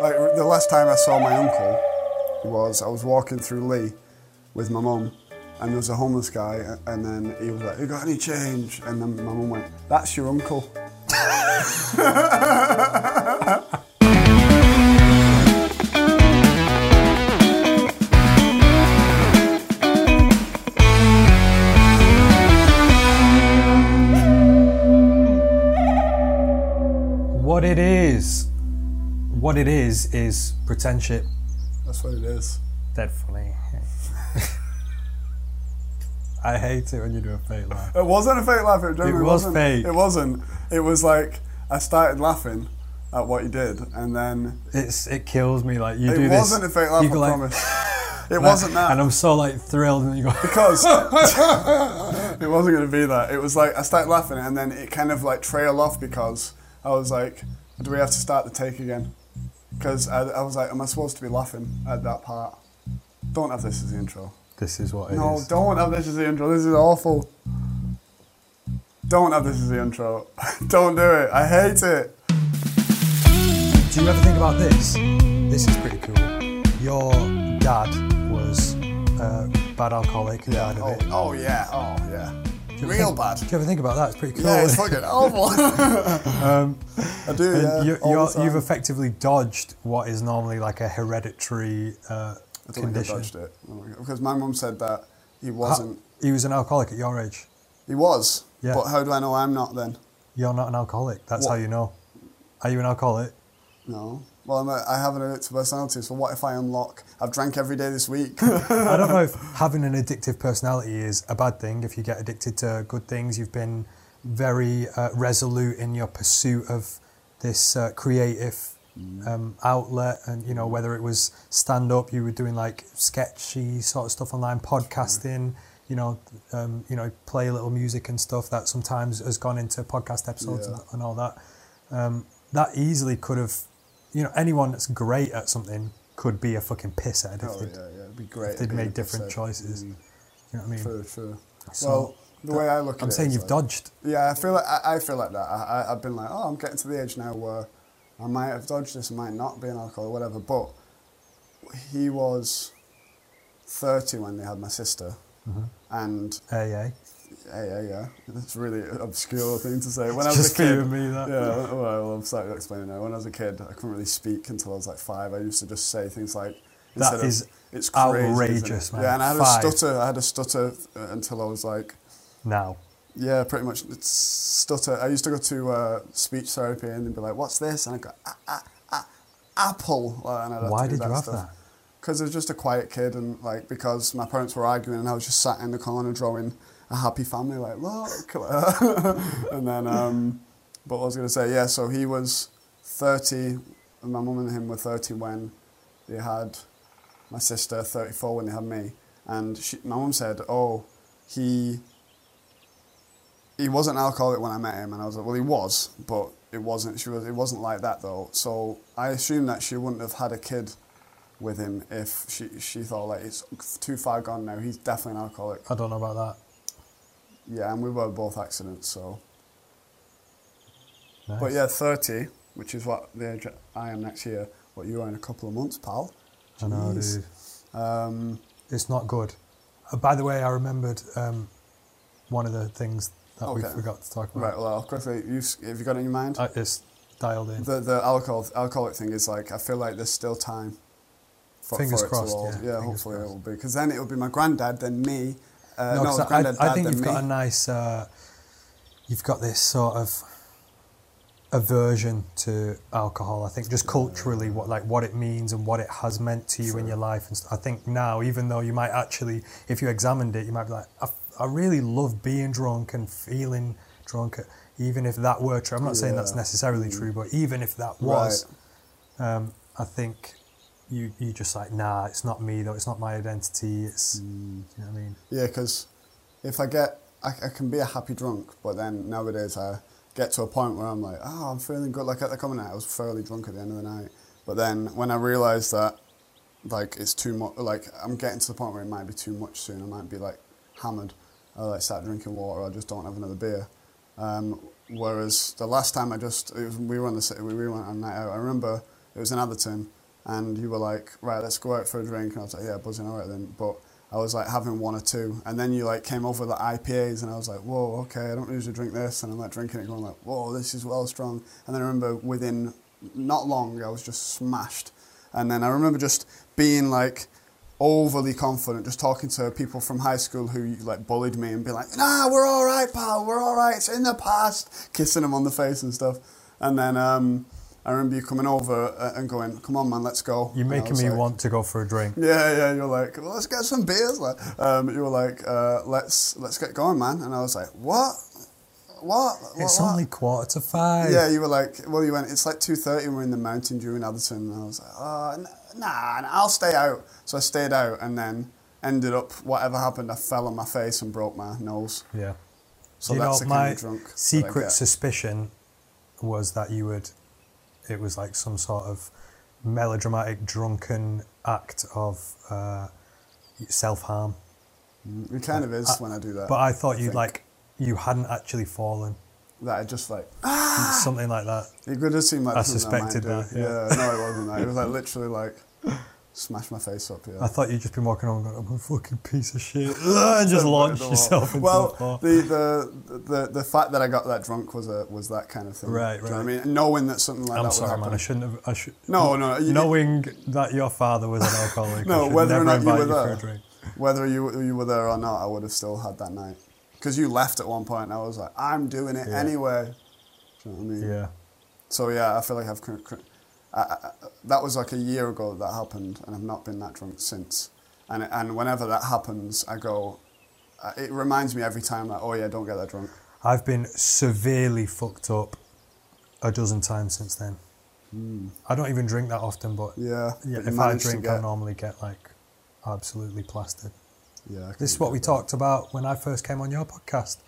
Like the last time I saw my uncle was I was walking through Leigh with my mum, and there was a homeless guy, and then he was like, "You got any change?" And then my mum went, "That's your uncle." what it is, is pretendship. That's what it is. Dead funny. I hate it when you do a fake laugh. It wasn't a fake laugh. It, It was wasn't. fake. It wasn't. It was like I started laughing at what he did, and then It's it kills me. Like you it do this. wasn't a fake laugh. I like- promise. It wasn't that. And I'm so like thrilled, and you go. because it wasn't going to be that. It was like I started laughing, and then it kind of like trailed off because I was like, "Do we have to start the take again?" Because I, I was like, "Am I supposed to be laughing at that part?" Don't have this as the intro. This is what it is. No, don't have this as the intro. This is awful. Don't have this as the intro. don't do it. I hate it. Do you ever think about this? This is pretty cool. Your dad was a bad alcoholic of Oh, oh yeah. Oh yeah. Real think- bad. Do you ever think about that? It's pretty cool. Yeah, it's fucking awful. um, I do. Yeah. you, all you're, the time. you've effectively dodged what is normally like a hereditary uh, I think I dodged it because my mum said that he wasn't. He was an alcoholic at your age. He was. Yeah. But how do I know I'm not then? You're not an alcoholic. That's What? how you know. Are you an alcoholic? No. Well, I'm a, I have an addictive personality, so what if I unlock? I've drank every day this week. I don't know if having an addictive personality is a bad thing. If you get addicted to good things, you've been very uh, resolute in your pursuit of this uh, creative um, outlet, and you know whether it was stand up, you were doing like sketchy sort of stuff online, podcasting. You know, um, you know, play a little music and stuff that sometimes has gone into podcast episodes Yeah. and, and all that. Um, that easily could have, you know, anyone that's great at something could be a fucking pisshead if oh, they'd, yeah, yeah. It'd be great. if they'd made different choices. mm, You know what I mean? True, true. So, well, the way I look at it. I'm it. saying you've like- dodged. Yeah, I feel like I, I feel like that. I, I, I've been like, oh, I'm getting to the age now where I might have dodged this, I might not be an alcoholic, whatever. But he was 30 when they had my sister, Mm-hmm. and AA. Yeah, yeah, yeah. That's a really obscure thing to say. When I was Just a kid, me, that. Yeah, well, I'm starting to explain it now. When I was a kid, I couldn't really speak until I was like five. I used to just say things like, That instead of- it's crazy, outrageous, it? man. Yeah, and I had Five. a stutter. I had a stutter until I was like, Now. yeah, pretty much. It's stutter. I used to go to uh, speech therapy and they'd be like, "What's this?" And I go, ah, ah, ah, "Apple." Like, and I'd Why did you have stuff. that? Because I was just a quiet kid, and like because my parents were arguing, and I was just sat in the corner drawing a happy family, like look, and then. Um, but I was going to say, yeah. So he was thirty, and my mum and him were thirty when they had my sister, thirty-four when they had me, and she, my mum said, "Oh, he." He wasn't an alcoholic when I met him, and I was like, "Well, he was, but it wasn't. She was. It wasn't like that though." So I assumed that she wouldn't have had a kid with him if she she thought like it's too far gone now. He's definitely an alcoholic. I don't know about that. Yeah, and we were both accidents. So, Nice. but yeah, thirty, which is what the age I am next year. What you are in a couple of months, pal. I know, dude. Um, It's not good. Uh, by the way, I remembered um, one of the things that we forgot to talk about. right. Well, quickly, you've have you got it in your mind? Uh, it's dialed in. the the alcohol alcoholic thing is like I feel like there's still time. For, Fingers for it crossed, all, yeah, yeah hopefully crossed. it will be because then it will be my granddad, then me. Uh, no, no, I, granddad, I think you've me. got a nice. Uh, you've got this sort of aversion to alcohol. I think just culturally, what like what it means and what it has meant to you in your life. And st- I think now, even though you might actually, if you examined it, you might be like, I, I really love being drunk and feeling drunk. Even if that were true, I'm not saying that's Yeah. necessarily true, but even if that was, um, I think you you just like nah, it's not me though. It's not my identity. It's Mm. you know what I mean. Yeah, because if I get, I, I can be a happy drunk, but then nowadays I get to a point where I'm like, oh, I'm feeling good. Like at the coming out, I was fairly drunk at the end of the night. But then when I realise that, like, it's too much, like, I'm getting to the point where it might be too much soon. I might be like hammered. I like start drinking water. I just don't have another beer. Um, whereas the last time I just, it was, we were on the city, we went on a night out. I remember It was in Atherton, and you were like, right, let's go out for a drink. And I was like, yeah, buzzing, all right then. But I was like having one or two, and then you like came over the IPAs, and I was like, whoa, okay, I don't usually drink this, and I'm like drinking it, going like, whoa, this is well strong. And then I remember within not long, I was just smashed, and then I remember just being like overly confident, just talking to people from high school who like bullied me and be like, nah, we're all right, pal, we're all right, it's in the past, kissing them on the face and stuff, and then. Um, I remember you coming over uh, and going, "Come on, man, let's go." You're making me like- want to go for a drink. yeah, yeah. You're like, well, let's get some beers. Like, um, you were like, uh, let's let's get going, man. And I was like, what? What? It's what, what? only quarter to five. Yeah, you were like, well, you went. It's like two thirty. We're in the mountain dew in Atherton. And I was like, oh, nah, nah, I'll stay out. So I stayed out, and then ended up whatever happened. I fell on my face and broke my nose. Yeah. So you that's know, the kind my of drunk. secret suspicion was that you would. It was like some sort of melodramatic, drunken act of uh, self harm. It kind of is when I do that. But I thought you'd like you hadn't actually fallen, that. I just like something like that. It could have seemed like I suspected do. that, yeah. no, it wasn't that. It was like literally like smash my face up. Yeah. I thought you'd just been walking on going, I'm a fucking piece of shit, and just launched yourself into well, the floor. the, the the the fact that I got that drunk was a was that kind of thing. Right, Do you know what right. I mean? Knowing that something like I'm that sorry, would man. I shouldn't have. I should. No, no, you- knowing that your father was an alcoholic, No, whether or not you were there. for a drink. Whether you you were there or not, I would have still had that night. Because you left at one point, and I was like, I'm doing it Yeah. anyway. Do you know what I mean? Yeah. So yeah, I feel like I've. cr- cr- I, I, that was like a year ago that, that happened, and I've not been that drunk since. And and whenever that happens, I go. Uh, it reminds me every time that oh yeah, don't get that drunk. I've been severely fucked up a dozen times since then. I don't even drink that often, but Yeah. yeah, if I drink, I get- normally get like absolutely plastered. Yeah. This is what we that. talked about when I first came on your podcast,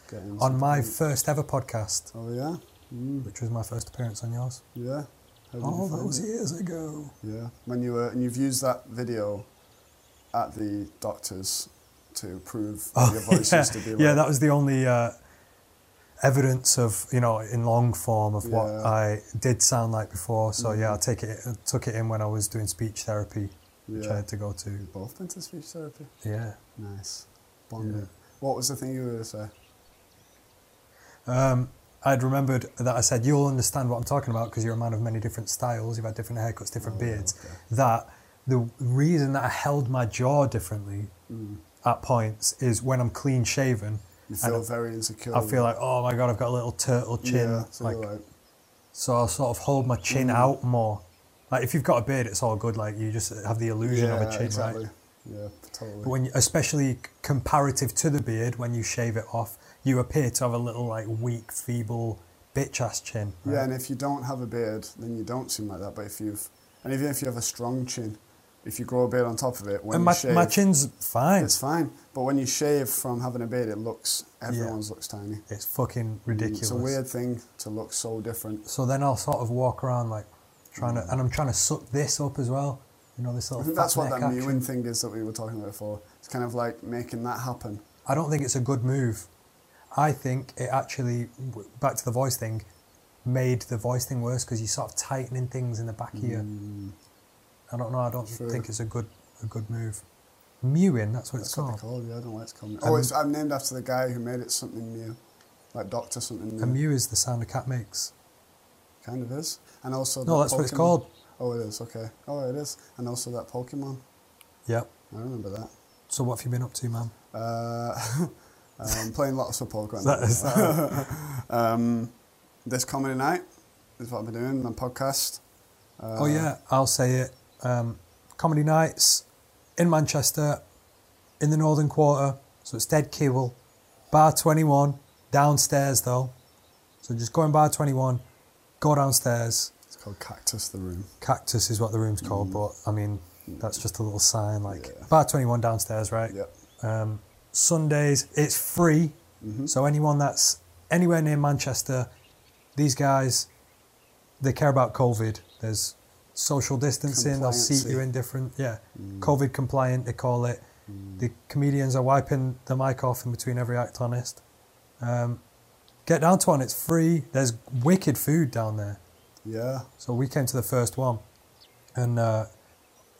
on my something. first ever podcast, Oh yeah. Mm, which was my first appearance on yours. yeah. How did you All those it? years ago. Yeah. When you were and you've used that video at the doctor's to prove that your voice yeah, used to be like yeah, that was the only uh, evidence of you know in long form of what I did sound like before. So yeah, I Mhm. take it took it in when I was doing speech therapy, which Yeah. I had to go to. Both been to speech therapy. Yeah. Nice. Bonded. Yeah. What was the thing you were going to say? Um, I'd remembered that I said you'll understand what I'm talking about because you're a man of many different styles. You've had different haircuts, different Oh, beards. okay. That the reason that I held my jaw differently Mm. at points is when I'm clean shaven. You feel very insecure. I feel like, oh my god, I've got a little turtle chin. Yeah, so like, like, so I'll sort of hold my chin Mm. out more. Like if you've got a beard, it's all good. Like you just have the illusion of a chin, exactly. right? Yeah, totally. But when, you, especially comparative to the beard, when you shave it off, you appear to have a little like weak, feeble, bitch ass chin. right? Yeah, and if you don't have a beard, then you don't seem like that. But if you've, and even if you have a strong chin, if you grow a beard on top of it, when and you my, shave, my chin's fine. it's fine. But when you shave from having a beard, it looks everyone's looks tiny. It's fucking mm, ridiculous. It's a weird thing to look so different. So then I'll sort of walk around like trying to, mm. and I'm trying to suck this up as well. You know, this I little. think that's what that action. mewing thing is that we were talking about before. It's kind of like making that happen. I don't think it's a good move. I think it actually, back to the voice thing, made the voice thing worse because you're sort of tightening things in the back here. Mm, I don't know. I don't True. think it's a good a good move. Mewing, that's what it's that's what called. called. Yeah, I don't know what it's called. Um, Oh, it's, I'm named after the guy who made it something new, like Doctor something new. A mew is the sound a cat makes. Kind of is. And also No, that's what it's Pokemon- called. Oh, it is. Okay. Oh, it is. And also that Pokemon. Yep. I remember that. So what have you been up to, man? Uh, um, playing lots of. Is that, is that um, this comedy night is what I've been doing. My podcast. Uh, oh yeah, I'll say it. Um, comedy nights in Manchester, in the Northern Quarter. So it's Dead Kewell, Bar Twenty One, downstairs though. So just go in Bar Twenty One, go downstairs. It's called Cactus the Room. Cactus is what the room's called, but I mean that's just a little sign like Mm. Yeah. Bar Twenty One downstairs, right? Yep. Um, Sundays, it's free. Mhm. So anyone that's anywhere near Manchester, these guys, they care about COVID. There's social distancing. They'll seat you in different, yeah, Mm. COVID compliant. They call it. The comedians are wiping the mic off in between every act. Honest. Um, get down to one. It's free. There's wicked food down there. Yeah. So we came to the first one. and uh,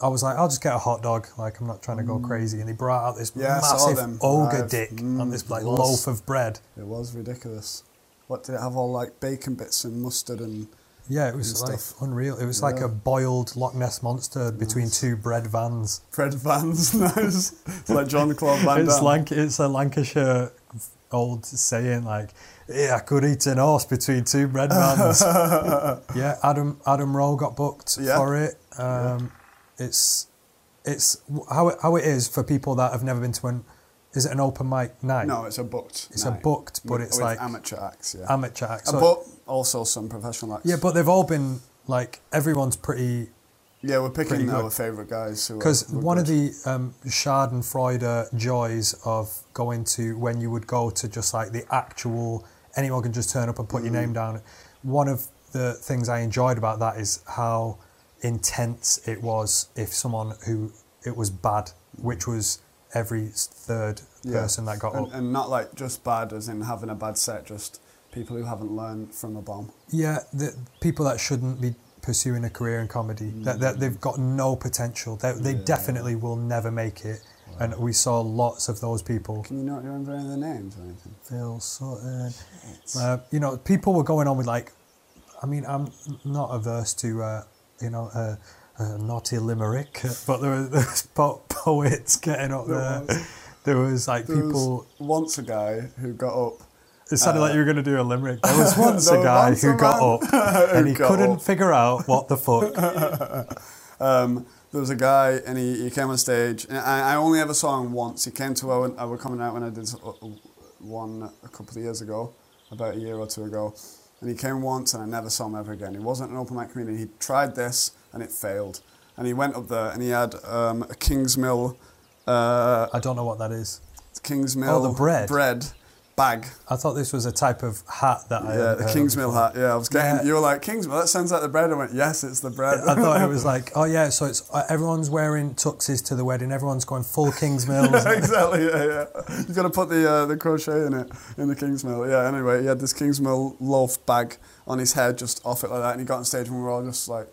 I was like, I'll just get a hot dog. Like I'm not trying to go crazy. And they brought out this Mm. Yeah, massive ogre arrive. dick Mm, on this like loaf of bread. It was ridiculous. What did it have? All like bacon bits and mustard and Yeah, it was like stuff. unreal. It was like a boiled Loch Ness monster between two bread vans. bread vans. nice. It's like Jean-Claude Van It's like it's a Lancashire old saying, like, "Yeah, I could eat an horse between two bread vans." yeah, Adam Adam Rowe got booked Yeah. for it. Um, It's it's how it, how it is for people that have never been to an. Is it an open mic night? no, it's a booked. It's a booked, but With- it's with like amateur acts. Yeah, amateur act. Uh, So- but also some professional acts. yeah, but they've all been like everyone's pretty yeah, we're picking our favourite guys. Because one of the um, Schadenfreude joys of going to when you would go to just like the actual anyone can just turn up and put your Mm. name down. One of the things I enjoyed about that is how intense it was if someone who it was bad, which was every third Yeah. person that got and, up. and not like just bad as in having a bad set, just people who haven't learned from a bomb. Yeah, the people that shouldn't be pursuing a career in comedy, that, that they've got no potential. They, they Yeah. definitely will never make it. And we saw lots of those people. Can you not remember any of the names or anything? Phil Sutton. Uh, you know, people were going on with like, I mean, I'm not averse to, uh, you know, uh, uh, naughty limerick, but there was, was po- poets getting up There there. was. There was like There people. was once a guy who got up. It sounded like uh, you were going to do a limerick. There was once There a guy once who a got up and he couldn't up. figure out what the fuck. Um, there was a guy and he, he came on stage. And I, I only ever saw him once. He came to our, our coming out when I did uh, one a couple of years ago, about a year or two ago. And he came once and I never saw him ever again. He wasn't an open mic comedian. He tried this and it failed. And he went up there and he had um, a Kingsmill, uh, I don't know what that is. Kingsmill Oh, the bread. bread bag. I thought this was a type of hat that I Yeah, the Kingsmill hat. Yeah, I was getting. Yeah. You were like Kingsmill. That sounds like the bread. I went, yes, it's the bread. I thought it was like, oh yeah, so it's uh, everyone's wearing tuxes to the wedding, everyone's going full Kingsmill. exactly. Yeah, yeah. You got to put the uh, the crochet in it in the Kingsmill. Yeah. Anyway, he had this Kingsmill loaf bag on his head, just off it like that, and he got on stage, and we were all just like,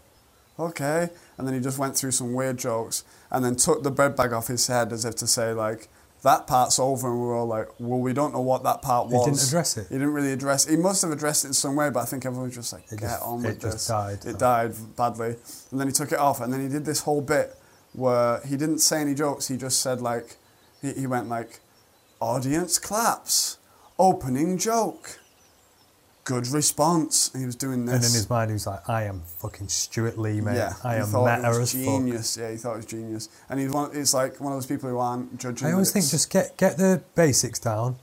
okay. And then he just went through some weird jokes, and then took the bread bag off his head as if to say like. That part's over, and we were all like, "Well, we don't know what that part was. He didn't address it? He didn't really address. He must have addressed it in some way, but I think everyone was just like, It "Get just- on it with just died. It died badly, and then he took it off, and then he did this whole bit where he didn't say any jokes. He just said like, he, he went like, "Audience claps, opening joke, good response." And he was doing this. And in his mind, he was like, I am fucking Stewart Lee, mate. yeah, I am thought meta it was fuck. genius. Yeah, he thought it was genius, and he's one. He's like one of those people who aren't judging. I always think just get get the basics down,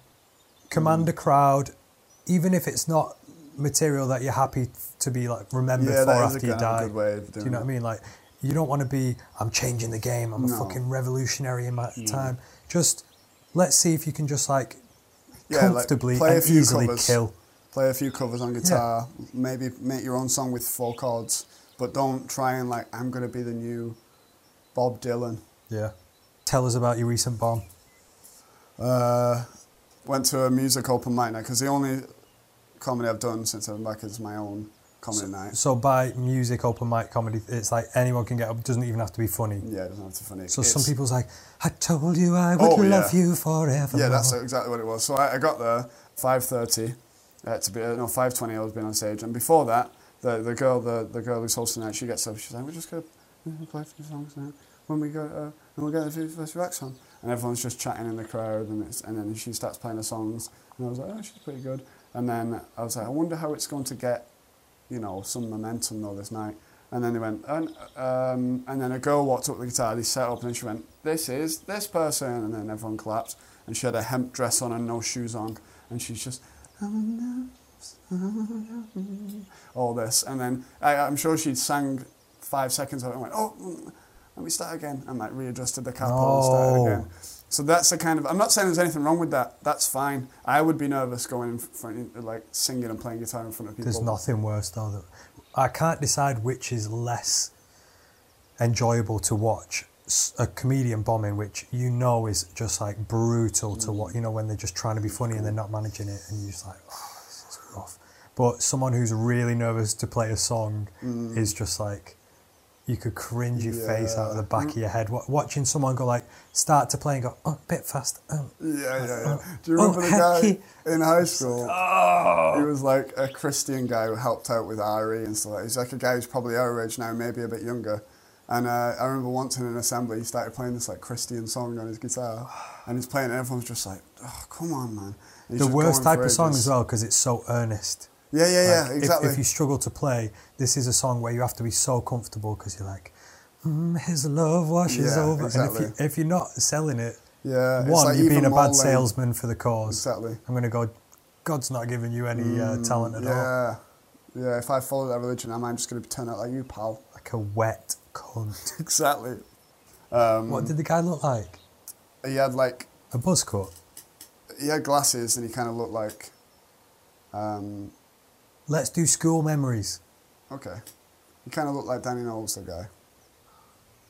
command mm. a crowd, even if it's not material that you're happy to be like remembered Yeah, for that is a after you die. good way of Do you know it. what I mean? Like, you don't want to be, I'm changing the game. I'm a fucking revolutionary in my mm. time. Just let's see if you can just like Yeah, like, comfortably a and few easily covers. kill. Play a few covers on guitar, maybe make your own song with four chords, but don't try and like I'm gonna be the new Bob Dylan. Yeah. Tell us about your recent bomb. Uh, went to a music open mic night because the only comedy I've done since I've been back is my own comedy night. So by music open mic comedy, it's like anyone can get up. Doesn't even have to be funny. Yeah, it doesn't have to be funny. So It's- some people's like, I told you I would Oh, love yeah. you forever. Yeah, that's exactly what it was. So I, I got there five thirty. Uh, to be no five twenty. I was being on stage, and before that, the the girl the, the girl who's hosting it, she gets up. She's like, "We're just gonna play a few songs now. When we go, uh, and we'll get the first few on." And everyone's just chatting in the crowd, and it's, and then she starts playing the songs, and I was like, "Oh, she's pretty good." And then I was like, "I wonder how it's going to get, you know, some momentum though this night." And then they went, and, um, and then a girl walked up with the guitar. They set up, and she went, "This is this person," and then everyone clapped. And she had a hemp dress on and no shoes on, and she's just all this. And then I, I'm sure she'd sang five seconds of it and went, "Oh, mm, let me start again," and like readjusted the capo and started No. again. So that's the kind of. I'm not saying there's anything wrong with that. That's fine. I would be nervous going in front, like singing and playing guitar in front of people. There's nothing worse though. That I can't decide which is less enjoyable to watch. A comedian bombing, which you know is just like brutal to what You know when they're just trying to be funny and they're not managing it, and you're just like, oh, this is rough. But someone who's really nervous to play a song Mm. is just like, you could cringe your face out of the Yeah. back of your head watching someone go like start to play and go oh a bit fast um, Yeah, yeah, yeah. Do you Oh, remember the guy in high school? oh He was like a Christian guy who helped out with RE and stuff. He's like a guy who's probably our age now, maybe a bit younger. And uh, I remember once in an assembly, he started playing this like Christian song on his guitar, and he's playing, and everyone's just like, "Oh, come on, man!" And the worst type of song as well because it's so earnest Yeah, yeah, yeah, Like, if- exactly. if, you struggle to play this is a song where you have to be so comfortable because you're like mm, his love washes Yeah, over and exactly. if, you, if you're not selling it yeah, one like you're being a bad salesman for the cause Exactly. i'm going to go god's not giving you any uh, talent at all Mm, Yeah, yeah. If I follow that religion, am I just going to turn out like you, pal? like a wet cunt Exactly. Um, what did the guy look like he had like a buzz cut he had glasses, and he kind of looked like. Um, let's do school memories okay, he kind of looked like Danny Knowles, the guy.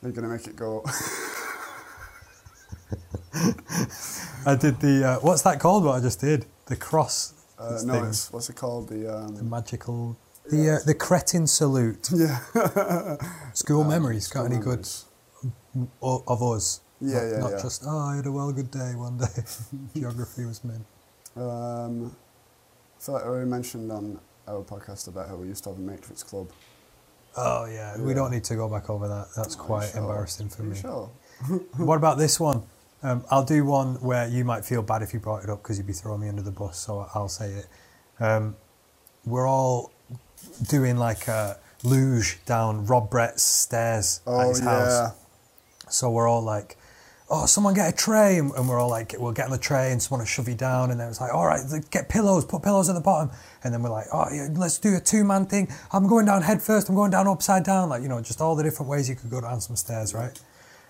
They're going to make it go. i did the uh, what's that called what i just did the cross Uh, no, it's what's it called? The the um, magical the uh, the cretin salute yeah. school Um, memories got school any good memories. o- of us. Yeah, not, yeah, Not yeah. just, oh, I had a well good day one day. Geography was meant. Um, I feel like I already mentioned on our podcast about how we used to have a Matrix Club. Oh, yeah. We don't need to go back over that. That's Are quite sure? embarrassing for Are me. Sure. what about this one? Um, I'll do one where you might feel bad if you brought it up because you'd be throwing me under the bus, so I'll say it. Um, we're all doing like a luge down Rob Brett's stairs at Oh his house. So we're all like, oh, someone get a tray. And, and we're all like, we'll get on the tray and someone will shove you down. And then it's like, all right, get pillows, put pillows at the bottom. And then we're like, oh, yeah, let's do a two man thing. I'm going down head first. I'm going down upside down. Like, you know, just all the different ways you could go down some stairs, right?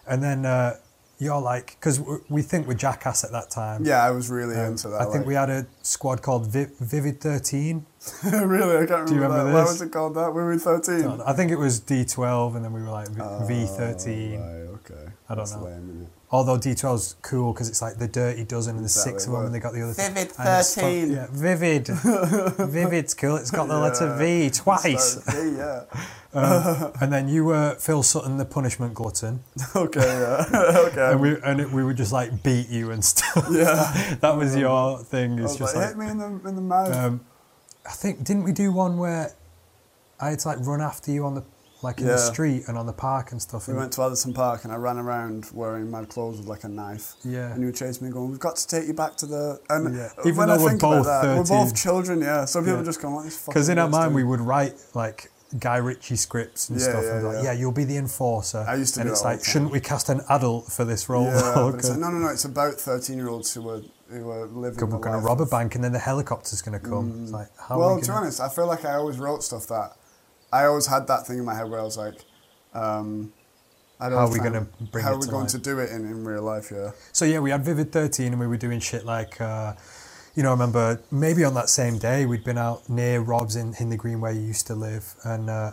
And then uh, you're like, because we think we're jackass at that time. Yeah, I was really Um, into that. I think like- we had a squad called Vi- Vivid 13. really, I can't remember. Do you remember that. Why was it called that? We were 13. I think it was D12, and then we were like v- Oh, V13. Right, okay. I don't That's know. Lame. Although D12's cool because it's like the dirty dozen and the Exactly, six of them and they got the other thing. Vivid And it's fun- 13. Yeah, vivid. Vivid's cool. It's got the letter V twice. Sorry, yeah. Um, and then you were Phil Sutton, the punishment glutton, Okay, yeah. okay. and we and it, we would just like beat you and stuff. yeah. that was your thing. It's just like, like, hit me in the in the mouth. um, I think didn't we do one where I had to like run after you on the like in the street and on the park and stuff. we and- went to Atherton Park and I ran around wearing mad clothes with like a knife. Yeah. And you were chasing me going, we've got to take you back to the... And Yeah. Even when though I we're think both about that, we're both children, yeah. Some people Yeah. just go, what fucking Because in our mind, do?" we would write like Guy Ritchie scripts and Yeah, stuff, yeah, and like, yeah. yeah, you'll be the enforcer. I used to and it's like, shouldn't we cast an adult for this role? Yeah, though? but it's like, no, no, no. It's about thirteen-year-olds who were who were living. we're going to rob a bank, and then the helicopter's going to come. It's like, how well, we to be honest, I feel like I always wrote stuff that I always had that thing in my head where I was like, um, I don't How know are we gonna bring How it are we to going life? to do it in, in real life? Yeah. So yeah, we had Vivid 13, and we were doing shit like, uh, you know, I remember maybe on that same day we'd been out near Rob's in, in the green where you used to live, and uh,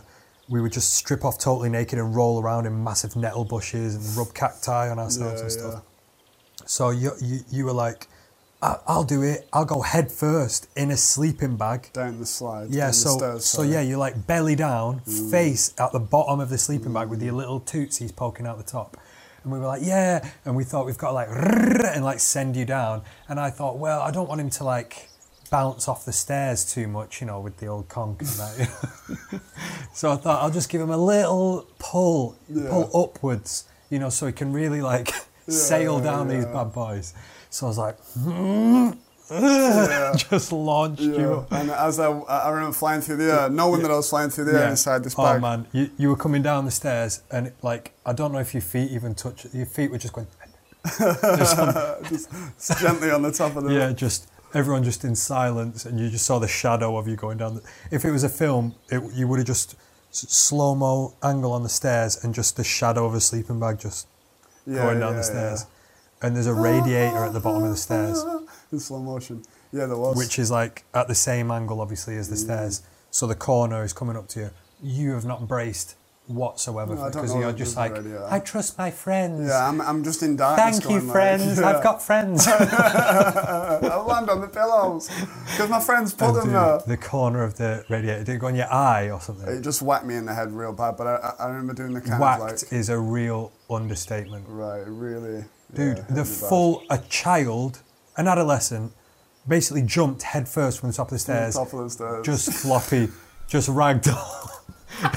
we would just strip off totally naked and roll around in massive nettle bushes and rub cacti on ourselves Yeah, and stuff. yeah. So you, you you were like, I- I'll do it. I'll go head first in a sleeping bag. Down the slide. Yeah, so stairs, so yeah, you're like belly down, Mm. face at the bottom of the sleeping bag with your little tootsies poking out the top. And we were like, yeah, and we thought we've got to like and like send you down. And I thought, well, I don't want him to like bounce off the stairs too much, you know, with the old conch and that. so I thought I'll just give him a little pull, Yeah. pull upwards, you know, so he can really like sail down these bad boys. So I was like, Yeah. Hmm. just launched you Yeah. up. And as I, I remember flying through the air, knowing that I was flying through the air inside this bag. oh bag. man, you, you were coming down the stairs, and like I don't know if your feet even touched. Your feet were just going. just on- just gently on the top of the. yeah, just everyone just in silence, and you just saw the shadow of you going down. The, if it was a film, it, you would have just slow mo angle on the stairs, and just the shadow of a sleeping bag just Yeah, going down yeah, the stairs. And there's a radiator at the bottom of the stairs. In slow motion. Yeah, there was. which is like at the same angle, obviously, as the Mm. stairs. So the corner is coming up to you. You have not braced whatsoever No, because you're just like. I trust my friends. Yeah, I'm, I'm just in darkness. Thank you, going like, friends. yeah. I've got friends. I'll land on the pillows because my friends put them there. the, corner of the radiator did it go in your eye or something? It just whacked me in the head real bad, but I, I- I remember doing the kind Whacked of like, is a real understatement. right, really. Dude, yeah, the full, a child, an adolescent, basically jumped headfirst from the top of the On the stairs, top of the stairs. just floppy, just ragdoll.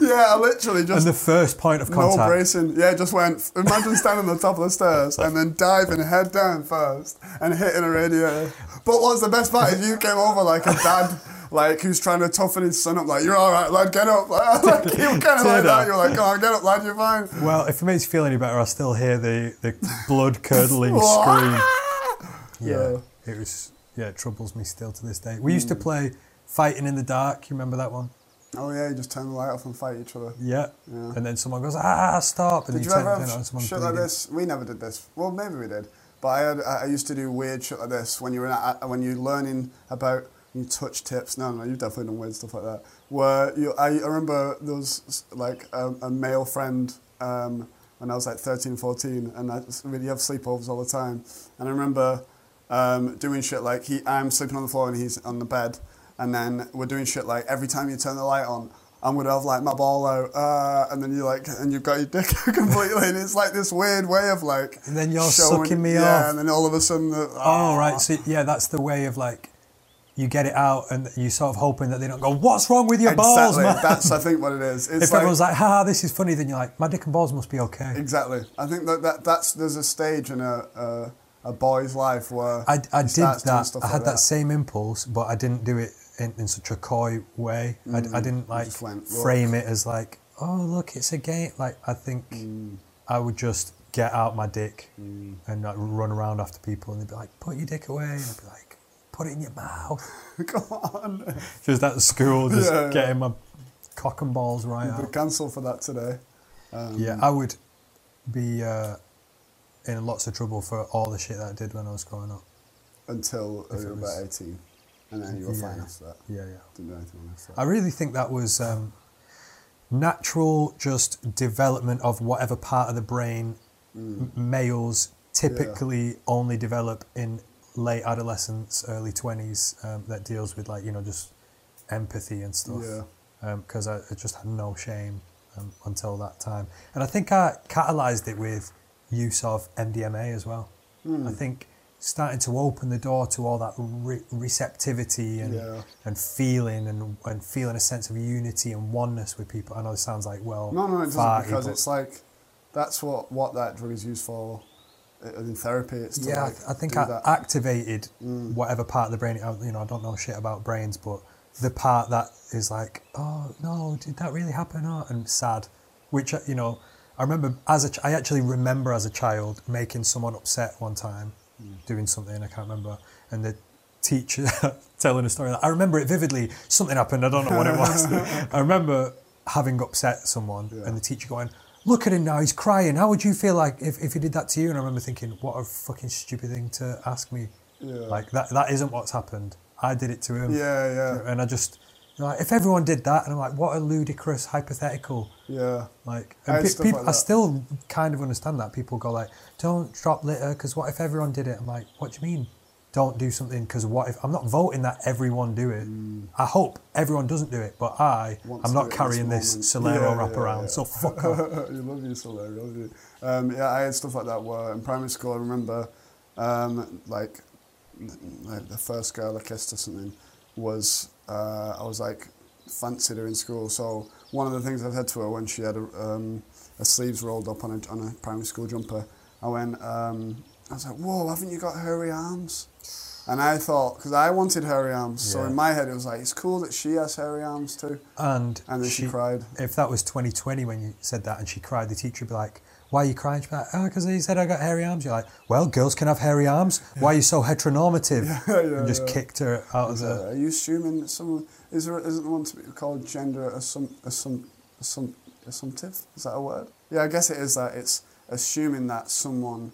yeah, I literally just. And the first point of contact. no bracing. Yeah, just went. Imagine standing on the top of the stairs and then diving head down first and hitting a radiator. But what's the best part is you came over like a dad. Like who's trying to toughen his son up, like you're all right, lad, get up. Like, you kind of like that. You're like, come on, get up, lad, you're fine. Well, if it makes you feel any better, I still hear the, the blood curdling scream. Yeah, it was. Yeah, it troubles me still to this day. We used to Hmm. play fighting in the dark. You remember that one? Oh yeah, you just turn the light off and fight each other. Yeah. Yeah. And then someone goes, ah, stop, and Did you you ever have shit like this? We never did this. Well, maybe we did. But I had, I used to do weird shit like this when you were in a, when you're learning about you touch tips. No, no, you've definitely done weird stuff like that. Where you, I, I remember there was like a, a male friend um, when I was like 13, 14, and I really have sleepovers all the time. And I remember um, doing shit like he, I'm sleeping on the floor and he's on the bed, and then we're doing shit like every time you turn the light on. I'm gonna have like my ball out, uh, and then you like, and you've got your dick completely, and it's like this weird way of like. And then you're showing- sucking me yeah, off. and then all of a sudden, the, Oh, right. So, yeah, that's the way of like, you get it out and you sort of hoping that they don't go, what's wrong with your balls, exactly. man? That's I think what it is. It's if like, everyone's like, ha, this is funny, then you're like, my dick and balls must be okay. exactly. I think that, that that's there's a stage in a a, a boy's life where I, I did that. I had like that. same impulse, but I didn't do it in, in such a coy way. I, I didn't like Mm. went, frame it as like, oh look, it's a game. Like I think Mm. I would just get out my dick and like, run around after people, and they'd be like, put your dick away, and I'd be like, put it in your mouth. Come on, Just at school, just Yeah, yeah. getting my cock and balls right out. cancelled for that today. Um, Yeah, I would be uh, in lots of trouble for all the shit that I did when I was growing up. until If you were about 18, and then you were Yeah. fine after that. Yeah, yeah. Didn't do anything after that. I really think that was um, natural, just development of whatever part of the brain m- males typically only develop in late adolescence, early 20s, um, that deals with, like, you know, just empathy and stuff. Yeah. Because I, I just had no shame um, until that time. And I think I catalyzed it with use of MDMA as well. Hmm. I think starting to open the door to all that re- receptivity and Yeah. and feeling and, and feeling a sense of unity and oneness with people. I know it sounds like well, No, no, it doesn't because it's like that's what what that drug is used for in therapy. It's yeah. like I think I that. activated Mm. whatever part of the brain. You know, I don't know shit about brains, but the part that is like, oh no, did that really happen? Oh, and sad, which uh, you know, I remember as a ch- I actually remember as a child making someone upset one time, Mm. doing something I can't remember, and the teacher telling a story. That, I remember it vividly. Something happened. I don't know what it was. I remember having upset someone, Yeah. and the teacher going. Look at him now, he's crying. How would you feel like if, if he did that to you? And I remember thinking, what a fucking stupid thing to ask me. Yeah. Like that that isn't what's happened. I did it to him. Yeah, yeah, And I just you know, like, if everyone did that and I'm like, what a ludicrous hypothetical. yeah. Like and pe- stuff peop- like I still kind of understand that. People go like, Don't drop litter because what if everyone did it? I'm like, what do you mean? Don't do something because what if I'm not voting that everyone do it. I hope everyone doesn't do it, but I I'm not do it in carrying this this. Solero Yeah, wrap yeah, around. yeah. So fuck off. you love you, Soler, love you. Um, yeah, I had stuff like that where in primary school I remember, um, like, like the first girl I kissed or something was uh, I was like fancied her in school. So one of the things I said to her when she had a, um, her sleeves rolled up on a, on a primary school jumper, I went, um, I was like, whoa, haven't you got hairy arms? And I thought, because I wanted hairy arms, so in my head it was like, it's cool that she has hairy arms too. And, And then she cried. If that was 2020 when you said that and she cried, the teacher would be like, Why are you crying? She'd be like, Oh, because he said I got hairy arms. You're like, Well, girls can have hairy arms. Why are you so heteronormative? yeah, and just yeah. kicked her out of the. are you assuming that someone is there isn't there one to be called gender assum, assum, assum, assumptive? Is that a word? Yeah, I guess it is that. It's assuming that someone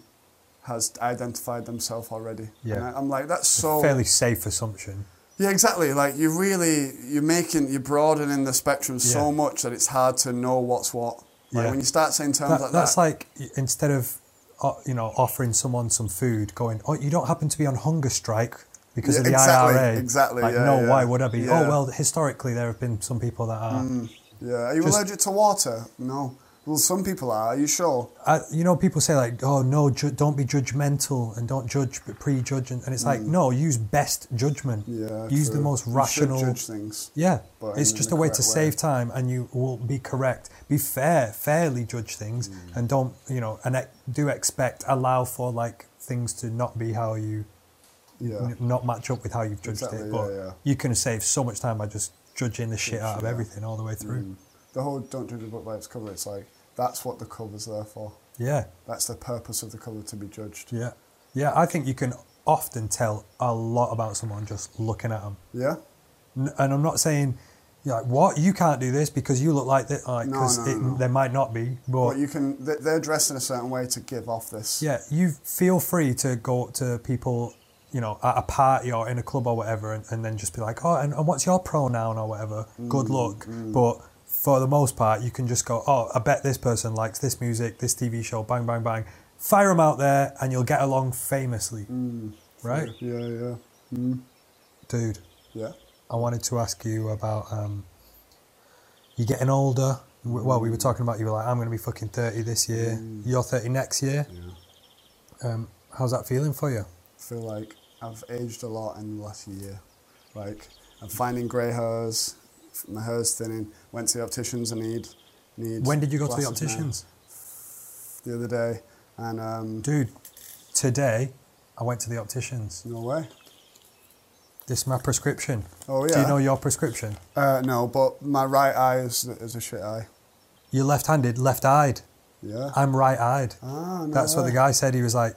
has identified themselves already. Yeah. And I, am like, that's so. fairly safe assumption. Yeah, exactly. Like you really, you're making, you're broadening the spectrum so much that it's hard to know what's what. Like Yeah. when you start saying terms like That, like that's that. like instead of uh, you know offering someone some food, going, "Oh, you don't happen to be on hunger strike because Yeah, of the exactly, IRA." exactly, Like, yeah, no, yeah. why would I be? Yeah. Oh, well, historically there have been some people that are. yeah. Are you just- allergic to water? No. Well, some people are. Are you sure? I, you know, people say like, "Oh no, ju- don't be judgmental and don't judge, but prejudge," and, and it's like, no, use best judgment. Mm. Yeah. use the true. most You rational. judge things. Yeah, but it's just the a way to way. save time, and you will be correct. Be fair, fairly judge things, Mm. and don't you know, and ex- do expect allow for like things to not be how you Yeah. n- not match up with how you've judged Exactly, it. But yeah, yeah. you can save so much time by just judging the shit out of everything all the way through. Mm. The whole don't judge a book by its cover. It's like that's what the cover's there for. Yeah, That's the purpose of the cover to be judged. yeah, yeah. I think you can often tell a lot about someone just looking at them. Yeah. N- and I'm not saying. you're Like what you can't do this because you look like that, like No, because no, no. they might not be, but But you can. they- They're dressed in a certain way to give off this. Yeah, you feel free to go to people, you know, at a party or in a club or whatever, and, and then just be like, oh, and, and what's your pronoun or whatever? Mm, Good luck. But for the most part, you can just go, oh, I bet this person likes this music, this TV show, bang, bang, bang. Fire them out there, and you'll get along famously, Mm. right, Yeah. Yeah. Mm. dude? Yeah. I wanted to ask you about um, you getting older. Well, we were talking about you were like, I'm going to be fucking 30 this year. You're 30 next year. Yeah. Um, how's that feeling for you? I feel like I've aged a lot in the last year. Like I'm finding grey hairs, my hair's thinning. Went to the opticians. I need need. When did you go to the glasses now. opticians? The other day, and um, Dude, today I went to the opticians. no way. This is my prescription. Oh yeah. Do you know your prescription? Uh, no, but my right eye is, is a shit eye. You're left handed, left eyed. Yeah. I'm right eyed. ah, no That's what the guy said. He was like,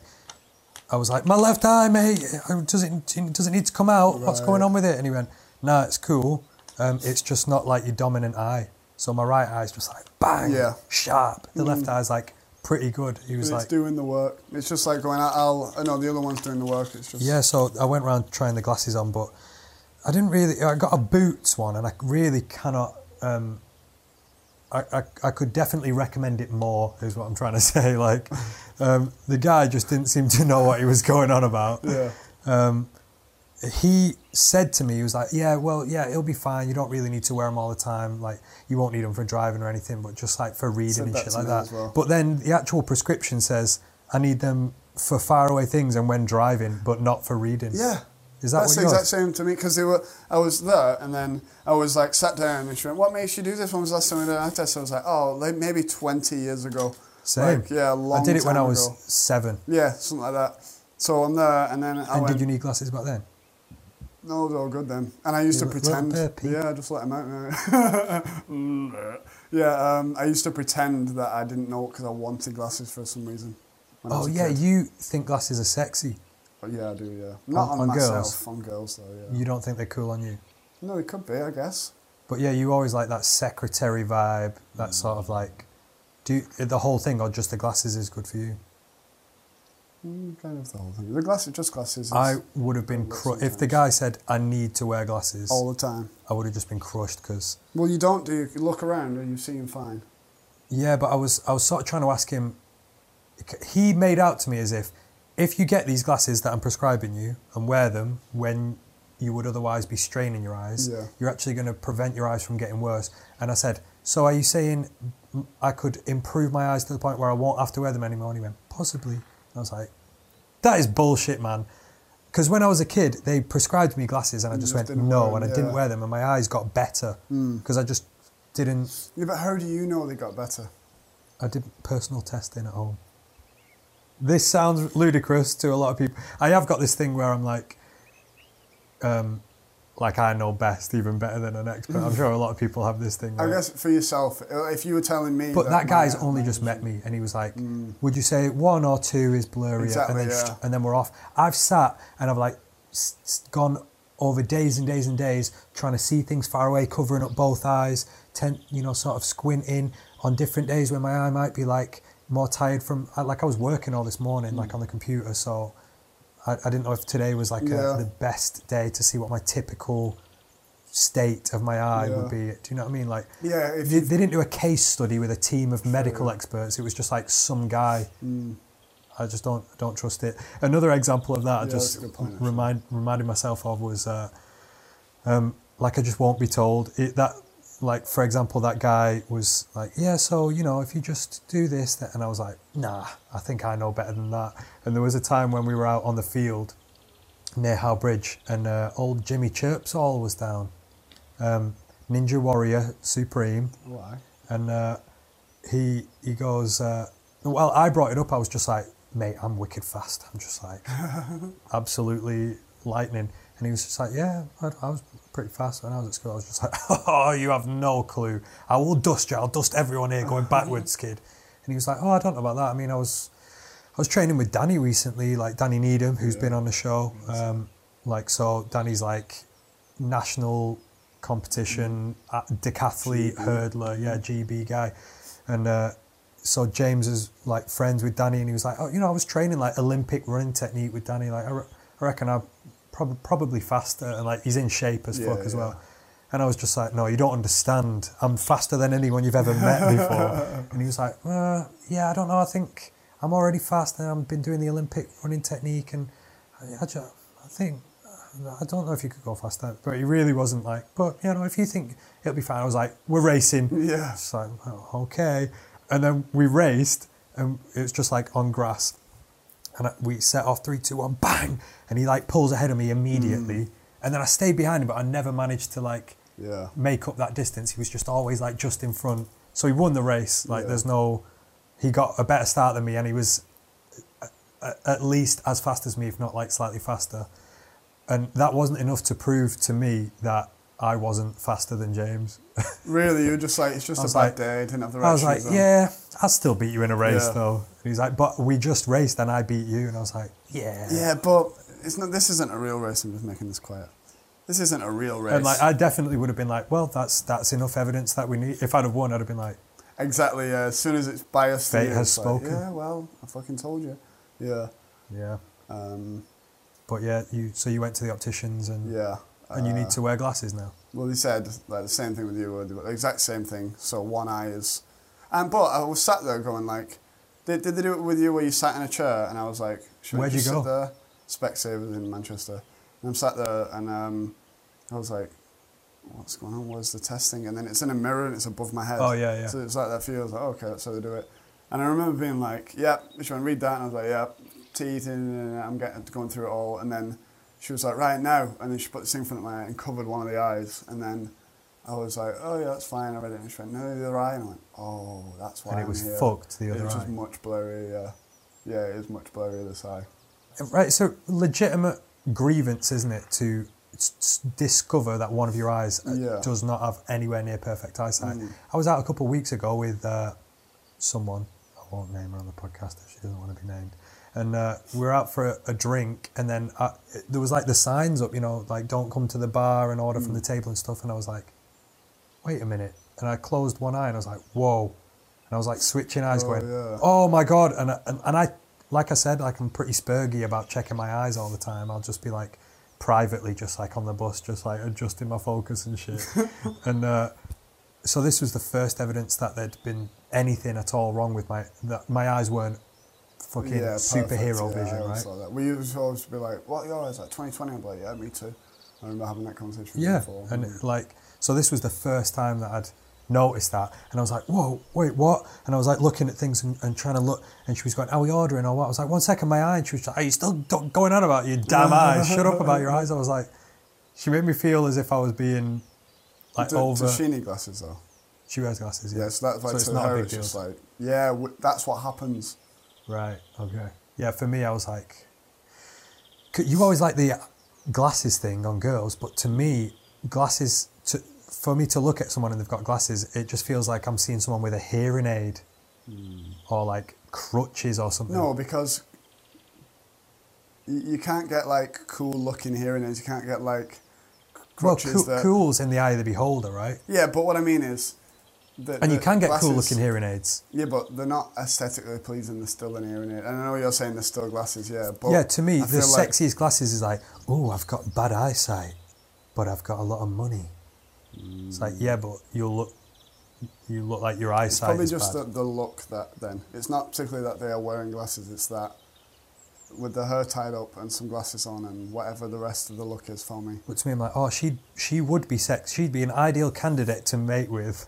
I was like, my left eye, mate, does it, does it need to come out? What's going on with it? And he went, no, it's cool. Um, it's just not like your dominant eye. So my right eye's just like, bang, Yeah. sharp. The left eye's like, pretty good. He was But it's like, doing the work. It's just like going. I'll. I know the other one's doing the work. It's just. Yeah, so I went around trying the glasses on, but I didn't really. I got a Boots one, and I really cannot. Um, I, I, I could definitely recommend it more, is what I'm trying to say. Like, um, the guy just didn't seem to know what he was going on about. Yeah. Um, he said to me, he was like, "Yeah, well, yeah, it'll be fine. You don't really need to wear them all the time. Like, you won't need them for driving or anything, but just like for reading and shit like that." well. But then the actual prescription says I need them for faraway things and when driving, but not for reading. Yeah. Is that That's the exact same to me because they were. I was there and then I was like sat down and she went, "What makes you do this? When was the last time we did an eye test?" I was like, "Oh, like maybe twenty years ago." Same. Like, yeah, I did it when I was seven. Yeah, something like that. So I'm there and then I and went. did you need glasses back then? No, it was all good then. And I used You to pretend. Yeah, just let him out. now. yeah, um, I used to pretend that I didn't know because I wanted glasses for some reason. Oh yeah, kid. you think glasses are sexy. But yeah, I do. Yeah, not On- on, on myself. girls? On girls though. Yeah. You don't think they're cool on you. No, it could be. I guess. But yeah, you always like that secretary vibe, that sort of like. Do you, the whole thing, or just the glasses is good for you? Mm, kind of the whole thing. The glasses, just glasses. I would have been cru- if the guy said I need to wear glasses. all the time. I would have just been crushed because Well, you don't do. You look around and you see him fine. yeah, but I was I was sort of trying to ask him. He made out to me as if if you get these glasses that I'm prescribing you and wear them when you would otherwise be straining your eyes, Yeah. you're actually going to prevent your eyes from getting worse. And I said, so are you saying I could improve my eyes to the point where I won't have to wear them anymore? And he went, possibly. I was like, that is bullshit, man. Because when I was a kid, they prescribed me glasses and I just just went, no, and I them, didn't wear them and my eyes got better Mm. because I just didn't, Yeah, but how do you know they got better? I did personal testing at home. This sounds ludicrous to a lot of people. I have got this thing where I'm like, um, like I know best, even better than an expert. I'm sure a lot of people have this thing. I guess for yourself, if you were telling me. But that my- guy's only just met me, and he was like, "Would you say one or two is blurrier?" Exactly, and then yeah. and then we're off. I've sat and I've like gone over days and days and days trying to see things far away, covering up both eyes, ten, you know, sort of squinting on different days when my eye might be like more tired from like I was working all this morning, Mm. like on the computer, so. I, I didn't know if today was like Yeah. a, the best day to see what my typical state of my eye would be. Do you know what I mean? Like, Yeah, if they, they didn't do a case study with a team of medical experts. It was just like some guy. Mm. I just don't don't trust it. Another example of that I just point, remind reminded myself of was uh, um, like I just won't be told it, that like for example that guy was like yeah so you know if you just do this that, and I was like nah I think I know better than that and there was a time when we were out on the field near Howe Bridge and uh, old Jimmy Chirps Chirpsall was down um, Ninja Warrior Supreme why? and uh, he he goes, uh, well, I brought it up. I was just like, mate, I'm wicked fast. I'm just like, absolutely lightning. And he was just like, yeah, I, I was pretty fast when I was at school. I was just like, oh, you have no clue. I will dust you. I'll dust everyone here going backwards, kid. And he was like, oh, I don't know about that. I mean, I was I was training with Danny recently, like Danny Needham, who's been on the show. Um, like, so Danny's like national competition uh, decathlete hurdler, yeah, GB guy, and uh, so James is like friends with Danny, and he was like, oh, you know, I was training like Olympic running technique with Danny. Like, I, re- I reckon I'm prob- probably faster, and like he's in shape as Yeah, fuck as yeah. well. And I was just like, no, you don't understand. I'm faster than anyone you've ever met before. and he was like, uh, yeah, I don't know. I think I'm already fast, and I've been doing the Olympic running technique, and I, I, ju- I think I don't know if you could go faster, but he really wasn't like. But you know, if you think it'll be fine, I was like, we're racing. Yeah. It's like oh, okay, and then we raced, and it was just like on grass, and we set off three, two, one, bang, and he like pulls ahead of me immediately, hmm. and then I stayed behind him, but I never managed to like Yeah. make up that distance. He was just always like just in front, so he won the race. Like Yeah. there's no, he got a better start than me, and he was at least as fast as me, if not like slightly faster. And that wasn't enough to prove to me that I wasn't faster than James. Really, you're just like it's just I a bad like- day. Didn't have the right I was like, on. yeah, I'll still beat you in a race Yeah. though. And he's like, but we just raced and I beat you. And I was like, yeah. Yeah, but it's not. This isn't a real race. I'm just making this quiet. This isn't a real race. And like, I definitely would have been like, well, that's that's enough evidence that we need. If I'd have won, I'd have been like, exactly. Yeah. As soon as it's biased, Fate you, has it's like, spoken. yeah. Well, I fucking told you. Yeah. yeah. Um, But yeah, you so you went to the opticians and yeah. And you need to wear glasses now. Well, they said like the same thing with you, the exact same thing. So one eye is, and but I was sat there going like, did, did they do it with you where you sat in a chair? And I was like, should Where'd I you just go? sit there? Specsavers in Manchester. And I'm sat there and um, I was like, what's going on? Where's the testing? And then it's in a mirror and it's above my head. Oh, yeah, yeah. So it's like that feels like, okay, that's how they do it. And I remember being like, yep, yeah, you should read that? And I was like, yep, teeth, and I'm getting going through it all. And then she was like, right now. And then she put this thing in front of my eye and covered one of the eyes. And then I was like, oh, yeah, that's fine. I read it. And she went, no, the other eye. And I went, oh, that's why And it I'm was here. fucked, the It other was eye. just much blurry, yeah. Yeah, it is much blurry, this eye. Right, so legitimate grievance, isn't it, to discover that one of your eyes uh, Yeah. does not have anywhere near perfect eyesight. Mm. I was out a couple of weeks ago with uh, someone, I won't name her on the podcast if she doesn't want to be named, and uh, we were out for a, a drink, and then uh, there was like the signs up, you know, like don't come to the bar and order from Mm. the table and stuff, and I was like, wait a minute, and I closed one eye and I was like, whoa, and I was like switching eyes, Oh, going, yeah. oh my god, and I- and, and I, like I said, like I'm pretty spurgy about checking my eyes all the time. I'll just be like privately, just like on the bus, just like adjusting my focus and shit, and. Uh, so this was the first evidence that there'd been anything at all wrong with my that my eyes weren't fucking yeah, superhero. Yeah, vision, right? that. We used to always be like, what are your eyes like 2020? I'm like, yeah, me too. I remember having that conversation with Yeah, before. and Mm. it, like so this was the first time that I'd noticed that, and I was like, whoa, wait, what? And I was like looking at things and, and trying to look, and she was going, are we ordering or what? I was like, one second, my eye, and she was like, are you still going on about your damn eyes? Shut up about your eyes. I was like, she made me feel as if I was being like Do- over. Does she need glasses though? She wears glasses, yeah. Yeah, so that's like So it's not a big it's deal. just like, yeah, w- that's what happens. Right. Okay. Yeah. For me, I was like, you always like the glasses thing on girls, but to me, glasses to for me to look at someone and they've got glasses, it just feels like I'm seeing someone with a hearing aid hmm. or like crutches or something. No, because you, you can't get like cool looking hearing aids. You can't get like well, crutches coo- that. cool's in the eye of the beholder, right? Yeah, but what I mean is, the, And you can get cool looking hearing aids. Yeah, but they're not aesthetically pleasing. They're still an hearing aid. And I know you're saying they're still glasses, yeah. But yeah, to me, I the feel like- sexiest glasses is like, oh, I've got bad eyesight, but I've got a lot of money. It's like, yeah, but you look, you look like your eyesight. It's probably just the, the look that then. It's not particularly that they are wearing glasses, it's that with the hair tied up and some glasses on and whatever the rest of the look is for me. But to me, I'm like, oh, she she would be sex. She'd be an ideal candidate to mate with.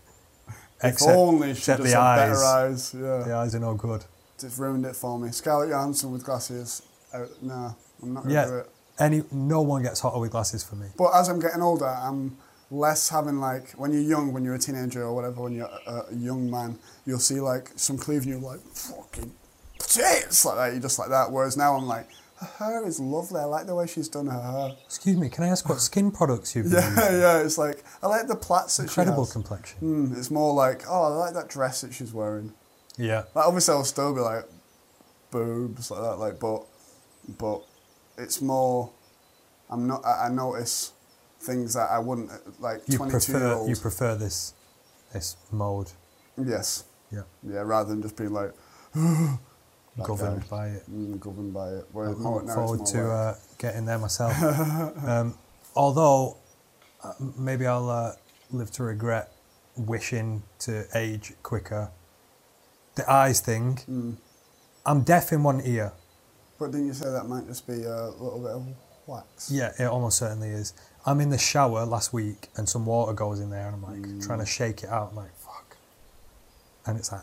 If only she except the eyes. better eyes. Yeah. The eyes are no good. It's ruined it for me. Scarlett Johansson with glasses. Uh, no, I'm not going to Yeah. do it. Any no one gets hotter with glasses for me. But as I'm getting older, I'm less having like when you're young, when you're a teenager or whatever, when you're a, a young man, you'll see like some cleave and you're like fucking tits like that. You just like that. Whereas now I'm like, her hair is lovely. I like the way she's done her hair. Excuse me, can I ask what skin products you've Yeah, used? yeah. It's like I like the plaits that Incredible she has. complexion. Mm, it's more like oh, I like that dress that she's wearing. Yeah. Like obviously I'll still be like boobs like that, like but but it's more. I'm not. I, I notice things that I wouldn't like. You 22 year prefer old. you prefer this this mode. Yes. Yeah. Yeah. Rather than just being like governed by it. Mm, governed by it. Whereas I more, look now forward to uh, getting there myself. um, although uh, maybe I'll uh, live to regret wishing to age quicker. The eyes thing. mm. I'm deaf in one ear. But didn't you say that might just be a little bit of wax? Yeah, it almost certainly is. I'm in the shower last week and some water goes in there and I'm like Mm. trying to shake it out. I'm like, fuck. And it's like,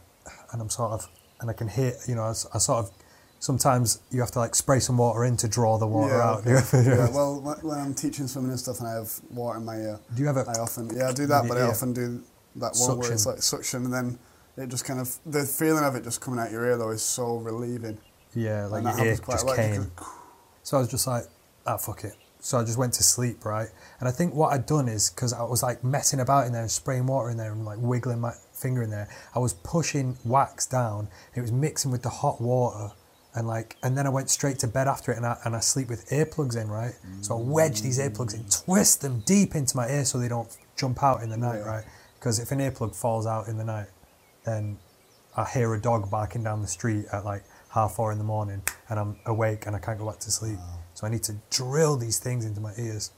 and I'm sort of, and I can hear, you know, I sort of, sometimes you have to like spray some water in to draw the water out. okay. yeah. Well, when- I'm teaching swimming and stuff, and I have water in my ear, Do you have a, I often yeah I do that, but I often do that one where it's like suction, and then it just kind of the feeling of it just coming out your ear though is so relieving. yeah, like and your ear just. You came. So I was just like, ah, fuck it. So I just went to sleep, right? And I think what I'd done is because I was like messing about in there and spraying water in there and like wiggling my finger in there, I was pushing wax down. It was mixing with the hot water, and like, and then I went straight to bed after it, and I and I sleep with earplugs in, right? So I wedge these earplugs in, twist them deep into my ear so they don't jump out in the night, right? Because if an earplug falls out in the night, then I hear a dog barking down the street at like half four in the morning and I'm awake and I can't go back to sleep. So I need to drill these things into my ears.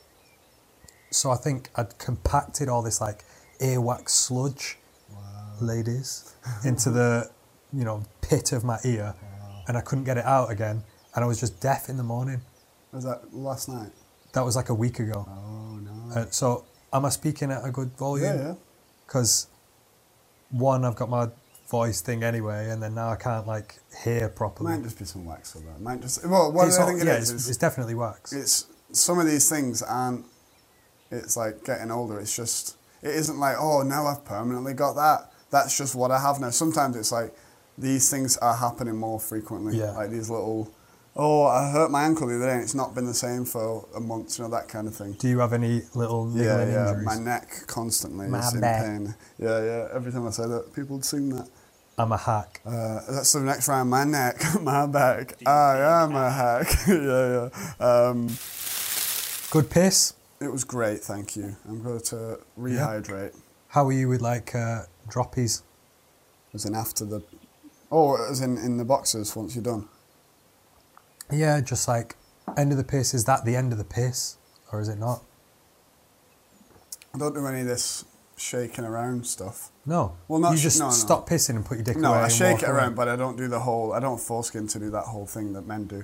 So I think I'd compacted all this like earwax sludge, ladies, into the you know pit of my ear, and I couldn't get it out again, and I was just deaf in the morning. Was that last night? That was like a week ago. Oh no. Uh, so am I speaking at a good volume? yeah, yeah. because one, I've got my voice thing anyway, and then now I can't like hear properly. might just be some wax or that. Might just well, what it's I all- think it yeah, is it's, it's definitely wax. it's some of these things aren't. It's like getting older. It's just it isn't like oh now I've permanently got that. That's just what I have now. Sometimes it's like these things are happening more frequently. Yeah. Like these little. Oh, I hurt my ankle the other day. and It's not been the same for a month. You know that kind of thing. Do you have any little Yeah, yeah. injuries? My neck constantly My is in pain. Yeah, yeah. Every time I say that, people would sing that. I'm a hack. Uh, that's the next round. My neck, my back. I am a hack. yeah, yeah. Um, Good piss. it was great, thank you. I'm going to rehydrate. How are you with like uh, droppies? As in after the, oh, as in in the boxes once you're done. Yeah, just like end of the piss. Is that the end of the piss, or is it not? I don't do any of this shaking around stuff. No. Well, not you sh- just no, no. stop pissing and put your dick No, away. No, I shake it away. around, but I don't do the whole. I don't foreskin to do that whole thing that men do.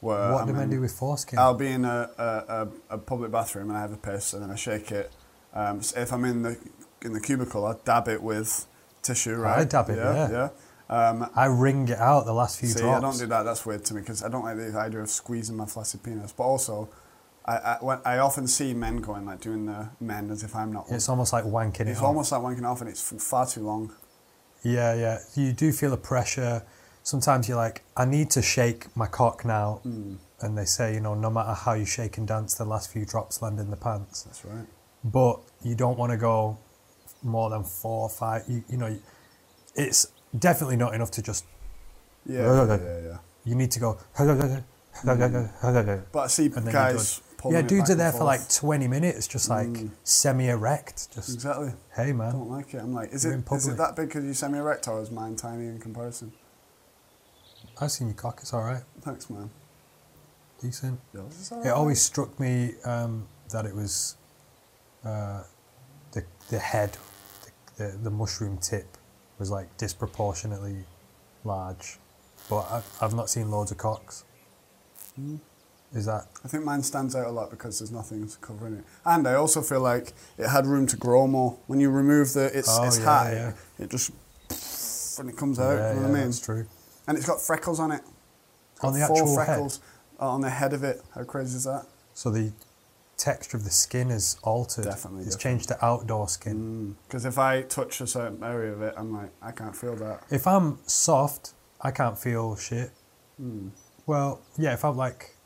Where What I'm do men in- do with foreskin? I'll be in a, a, a, a public bathroom and I have a piss and then I shake it. Um, so if I'm in the in the cubicle, I dab it with tissue, right? I dab it, yeah. yeah. Um, I wring it out the last few see, drops. I don't do that. That's weird to me because I don't like the idea of squeezing my flaccid penis. But also, I I, I often see men going like doing the men as if I'm not. one. It's almost like wanking it It's off. almost like wanking off, and it's f- far too long. Yeah, yeah. You do feel a pressure. Sometimes you're like, I need to shake my cock now. Mm, And they say, you know, no matter how you shake and dance, the last few drops land in the pants. that's right. But you don't want to go more than four or five. You, you know, it's definitely not enough to just, Yeah, yeah, yeah. yeah. you need to go. But I see guys Yeah, dudes are there for like 20 minutes, just like Mm. semi-erect. Just Exactly. hey, man, I don't like it. I'm like, is it it that big because you semi-erect or is mine tiny in comparison? I've seen your cock. It's all right, Thanks, man. decent. Yours is It always struck me um, that it was uh, the the head, the, the, the mushroom tip was like disproportionately large, but I've, I've not seen loads of cocks. Mm. Is that I think mine stands out a lot because there's nothing covering it, and I also feel like it had room to grow more. When you remove the its Oh, its yeah, hat, yeah. it just when it comes out. yeah, you know yeah, what I mean? that's true. And it's got freckles on it. It's On the four actual head? freckles on the head of it. How crazy is that? So the texture of the skin is altered. Definitely it's different. changed to outdoor skin. Because if I touch a certain area of it, I'm like, I can't feel that. If I'm soft, I can't feel shit. Mm. Well, yeah, if I'm like,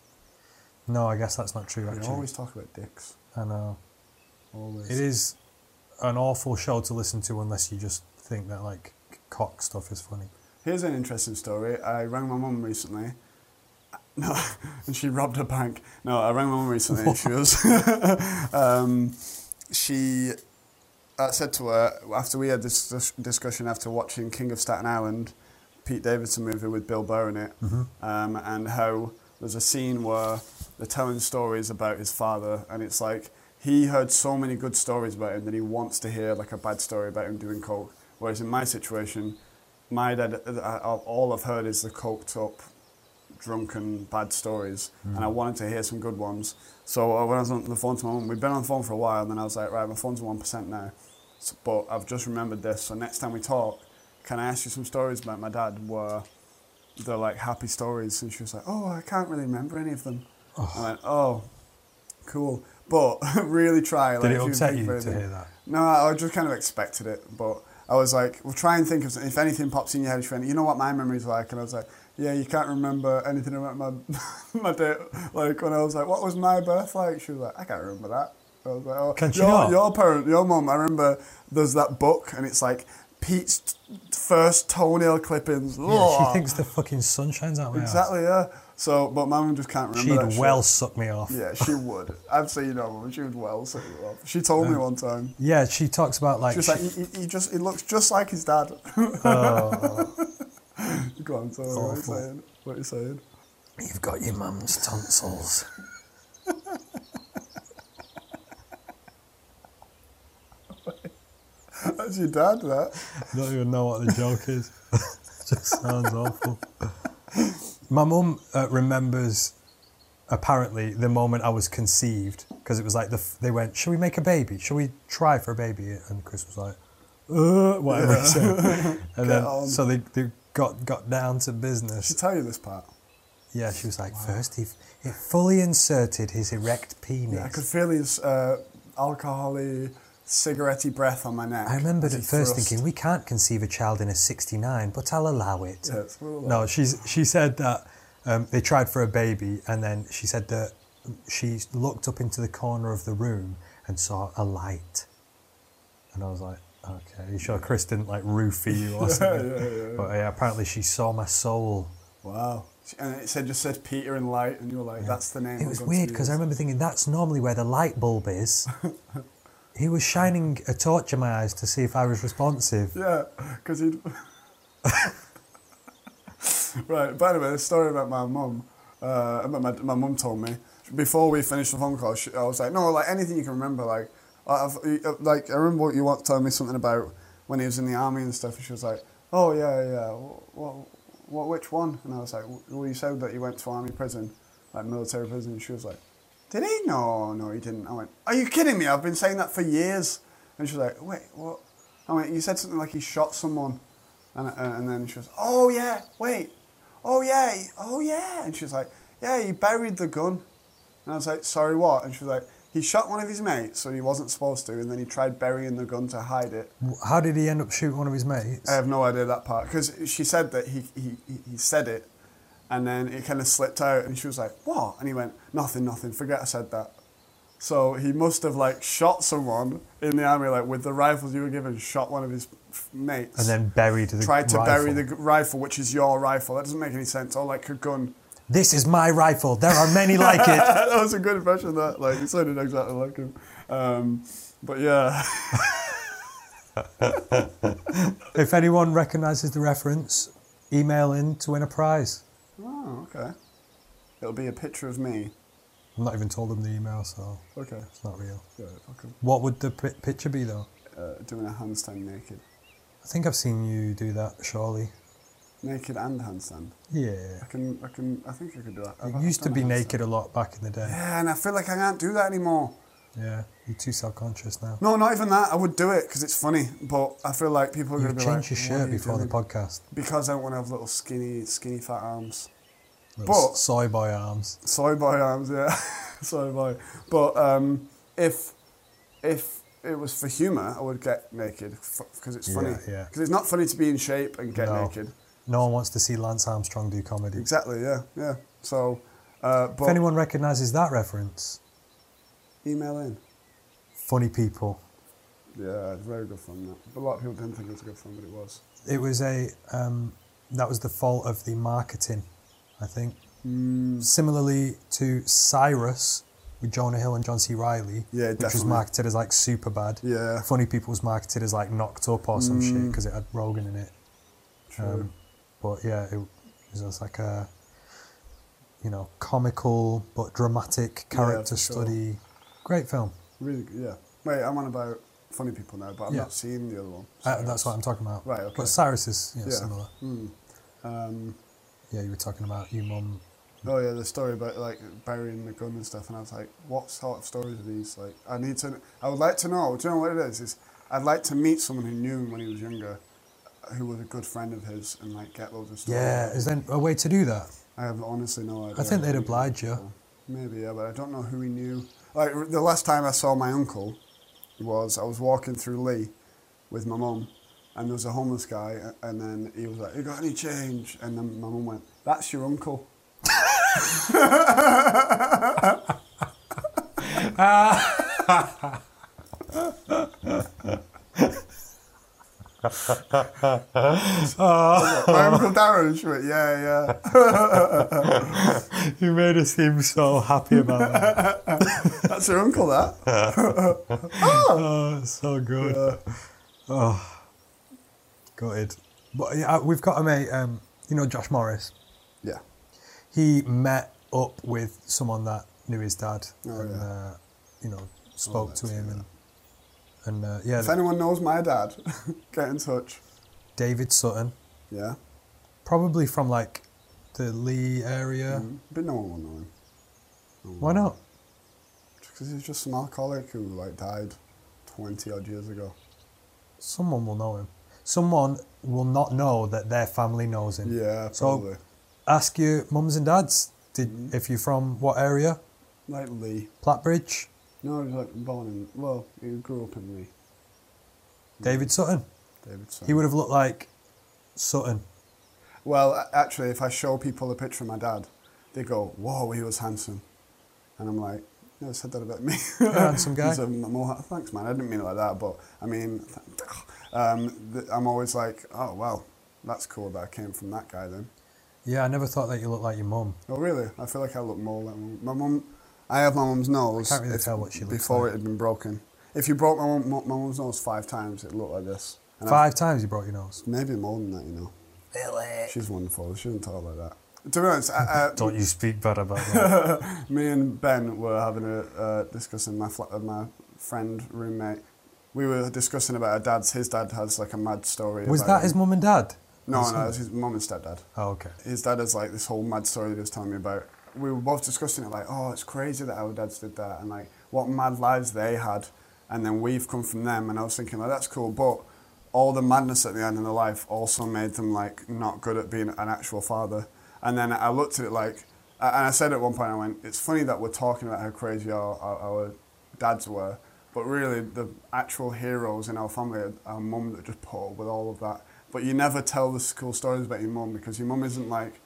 no, I guess that's not true. We Actually, always talk about dicks. I know. Always. It is an awful show to listen to unless you just think that like cock stuff is funny. Here's an interesting story. I rang my mum recently. No, and she robbed a bank. No, I rang my mum recently. and She was, um, she I said to her after we had this dis- discussion after watching King of Staten Island, Pete Davidson movie with Bill Burr in it, um, and how there's a scene where they're telling stories about his father, and it's like he heard so many good stories about him that he wants to hear like a bad story about him doing coke. Whereas in my situation, my dad, uh, all I've heard is the coked up, drunken, bad stories, and I wanted to hear some good ones. So uh, when I was on the phone to my mum, we'd been on the phone for a while, and then I was like, right, my phone's one percent now, so, but I've just remembered this. So next time we talk, can I ask you some stories about my dad? Were they're like happy stories, and she was like, oh, I can't really remember any of them. I went, oh, cool, but really try. Like, Did it if you upset think you of to hear that? no, I just kind of expected it, but I was like, well, try and think of if anything pops in your head. Went, you know what my memory's like, and I was like, yeah, you can't remember anything about my my day. Like when I was like, what was my birth like? She was like, I can't remember that. I was like, oh, Can she your, not? your parent, your mum. I remember there's that book, and it's like Pete's t- first toenail clippings. Yeah, she thinks the fucking sun shines out my ass. exactly, yeah. So, but my mum just can't remember. that She'd shit. well suck me off. Yeah, she would. I've seen her mum. She would well set you up. She told me one time. Yeah, she talks about like, She was like, he, he- he just he looks just like his dad. oh, Go on, so what are you saying? What are you saying? You've got your mum's tonsils. That's your dad, that. I don't even know what the joke is. it just sounds awful. My mum uh, remembers apparently the moment I was conceived because it was like the f- they went, "Shall we make a baby? Shall we try for a baby?" And Chris was like, uh, "Whatever." said. And then on. so they, they got got down to business. She tell you this part. Yeah, she was like, first he, he fully inserted his erect penis." Yeah, I could feel his uh, alcohol-y, cigarette breath on my neck. I remembered at first thrust. thinking we can't conceive a child in a 69, but I'll allow it. Yeah, No, she's she said that um, they tried for a baby, and then she said that she looked up into the corner of the room and saw a light, and I was like, okay, you sure Chris didn't like roofie you or something? yeah, yeah, yeah. But yeah, apparently she saw my soul. Wow. And it said just said Peter and Light, and you were like, that's the name. It was weird because I remember thinking that's normally where the light bulb is. he was shining a torch in my eyes to see if I was responsive. Yeah, because he'd. right, by the way, the story about my mum, uh, my, my mum told me, before we finished the phone call, she, I was like, no, like anything you can remember. Like, I've, uh, like I remember what you want telling me something about when he was in the army and stuff. And she was like, oh, yeah, yeah, what, what, which one? And I was like, well, you said that you went to army prison, like military prison. And she was like, did he? No, no, he didn't. I went, are you kidding me? I've been saying that for years. And she was like, wait, what? I went, you said something like he shot someone. And, uh, and then she was, oh yeah, wait, oh yeah, oh yeah. And she was like, yeah, he buried the gun. And I was like, sorry, what? And she was like, he shot one of his mates, so he wasn't supposed to, and then he tried burying the gun to hide it. How did he end up shooting one of his mates? I have no idea that part because she said that he, he, he- he said it, and then it kind of slipped out, and she was like, "What?" And he went, "Nothing, nothing. Forget I said that." So he must have like shot someone in the army, like with the rifles you were given, shot one of his mates, and then buried the tried to rifle. bury the rifle, which is your rifle. That doesn't make any sense. Or like a gun. This is my rifle. There are many like it. that was a good impression. That like it sounded exactly like him. Um, but yeah, if anyone recognises the reference, email in to win a prize. oh okay. It'll be a picture of me. I'm not even told them the email, so Okay. it's not real. Yeah, okay. What would the pi- picture be though? Uh, doing a handstand naked, I think I've seen you do that, surely. Naked and handstand. Yeah. I can, I can, I think I could do that. You I've- used to be naked a lot back in the day. Yeah, and I feel like I can't do that anymore. Yeah. You're too self-conscious now. No, not even that. I would do it because it's funny, but I feel like people are going to be like, your "What shirt you before the doing?" podcast. because I don't want to have little skinny, skinny fat arms. Little But- soy boy arms. Soy boy arms, yeah, soy boy. But um, if if it was for humour, I would get naked because it's funny. Yeah, yeah. Because it's not funny to be in shape and get No. naked. No one wants to see Lance Armstrong do comedy. Exactly. Yeah. Yeah. So, uh, If anyone recognises that reference, email in. funny people. Yeah, it's very good fun. That. But a lot of people didn't think it was a good fun, but it was. It was a um, that was the fault of the marketing, I think. Mm, Similarly to Cyrus with Jonah Hill and John C. Reilly, Yeah, which was marketed as like Superbad. yeah. Funny People was marketed as like knocked up or some shit Mm. because it had Rogen in it. True. Um, but yeah, it was like a you know comical but dramatic character sure. study. Great film. really. Yeah. Wait, I'm on about funny people now, but I've Yeah. not seen the other one. Uh, that's what I'm talking about. Right, okay. But Cyrus is yeah, Yeah. similar. Mm. Um, Yeah, you were talking about your mum. Oh yeah, the story about like burying the gun and stuff, and I was like, what sort of stories are these? Like, I need to, I would like to know. Do you know what it is? Is I'd like to meet someone who knew him when he was younger, who was a good friend of his, and like get loads of stuff. Yeah, is there a way to do that? I have honestly no idea. I think they'd oblige you. Maybe yeah, but I don't know who he knew. Like the last time I saw my uncle was I was walking through Leigh with my mum, and there was a homeless guy, and then he was like, "You got any change?" And then my mum went, "That's your uncle." my uncle Darren. Went, "Yeah, yeah." You made us seem so happy about that. That's your uncle, that. oh, it's so good. Oh, gutted. But yeah, we've got a mate. Um, you know Josh Morris. Yeah. He met up with someone that knew his dad, Oh, and yeah. uh, you know spoke that's to him, it, and and uh, yeah, If anyone knows my dad, get in touch. David Sutton, Yeah. probably from like the Leigh area. Mm. But no one will know him. No Why not? Because he's just some alcoholic who like died twenty odd years ago. Someone will know him. Someone will not know that their family knows him. Yeah, So- Ask your mums and dads. Did Mm. if you're from what area? Like Leigh. Platbridge. No, he was like born in. Well, he grew up in Leigh. David Sutton. David. Sutton. He would have looked like Sutton. Well, actually, if I show people a picture of my dad, they go, "Whoa, he was handsome," and I'm like, "Never said that about me." handsome guy. He's a m- more, thanks, man. I didn't mean it like that, but I mean, um, I'm always like, "Oh, well, that's cool that I came from that guy then." Yeah, I never thought that you looked like your mum. Oh, really? I feel like I look more like my mum. I have my mum's nose. I can't really if- tell what she looks before like. it had been broken. If you broke my mum, my mum's nose five times, it looked like this. And I- Five times you broke your nose. maybe more than that, you know. Really? She's wonderful. She doesn't talk like that. To be honest, I, I, Don't you speak bad about that. me and Ben were having a uh, discussing my flat, uh, my friend roommate. We were discussing about our dads. His dad has like a mad story. Was that his him. mum and dad? No, no, son? it's his mum and stepdad. Oh, okay. His dad has like this whole mad story that he was telling me about. We were both discussing it, like, oh, it's crazy that our dads did that, and like what mad lives they had, and then we've come from them. And I was thinking, like, that's cool, but all the madness at the end of their life also made them like not good at being an actual father. And then I looked at it like, and I said at one point, I went, it's funny that we're talking about how crazy our, our, our dads were, but really the actual heroes in our family are our mum that just put up with all of that. But you never tell the cool stories about your mum because your mum isn't like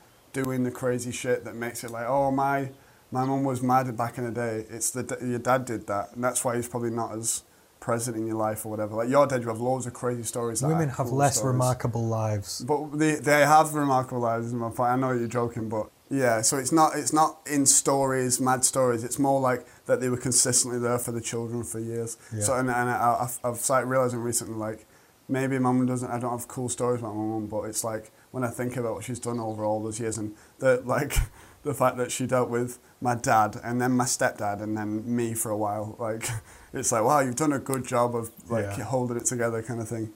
doing the crazy shit that makes it like, oh my, my mum was mad back in the day. It's the your dad did that, and that's why he's probably not as present in your life or whatever. Like your dad, you have loads of crazy stories. that Women have cool less stories. remarkable lives. But they, they have remarkable lives, is my point. I know you're joking, but Yeah, so it's not it's not in stories, mad stories. It's more like that they were consistently there for the children for years. Yeah. So and, and I, I've, I've started realizing recently like maybe mum doesn't. I don't have cool stories about my mum, but it's like when I think about what she's done over all those years and the like the fact that she dealt with my dad and then my stepdad and then me for a while. Like it's like wow, you've done a good job of like Yeah. holding it together, kind of thing.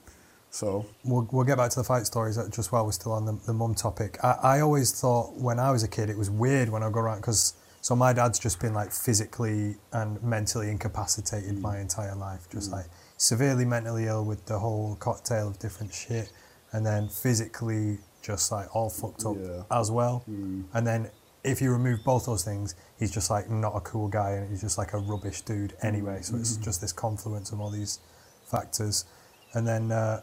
So We'll, we'll get back to the fight stories just while we're still on the, the mum topic. I, I always thought when I was a kid it was weird when I go around because so my dad's just been like physically and mentally incapacitated my mm. entire life, just mm. like severely mentally ill with the whole cocktail of different shit, and then physically just like all fucked up Yeah. as well. Mm. And then if you remove both those things, he's just like not a cool guy and he's just like a rubbish dude anyway. So it's just this confluence of all these factors. And then uh,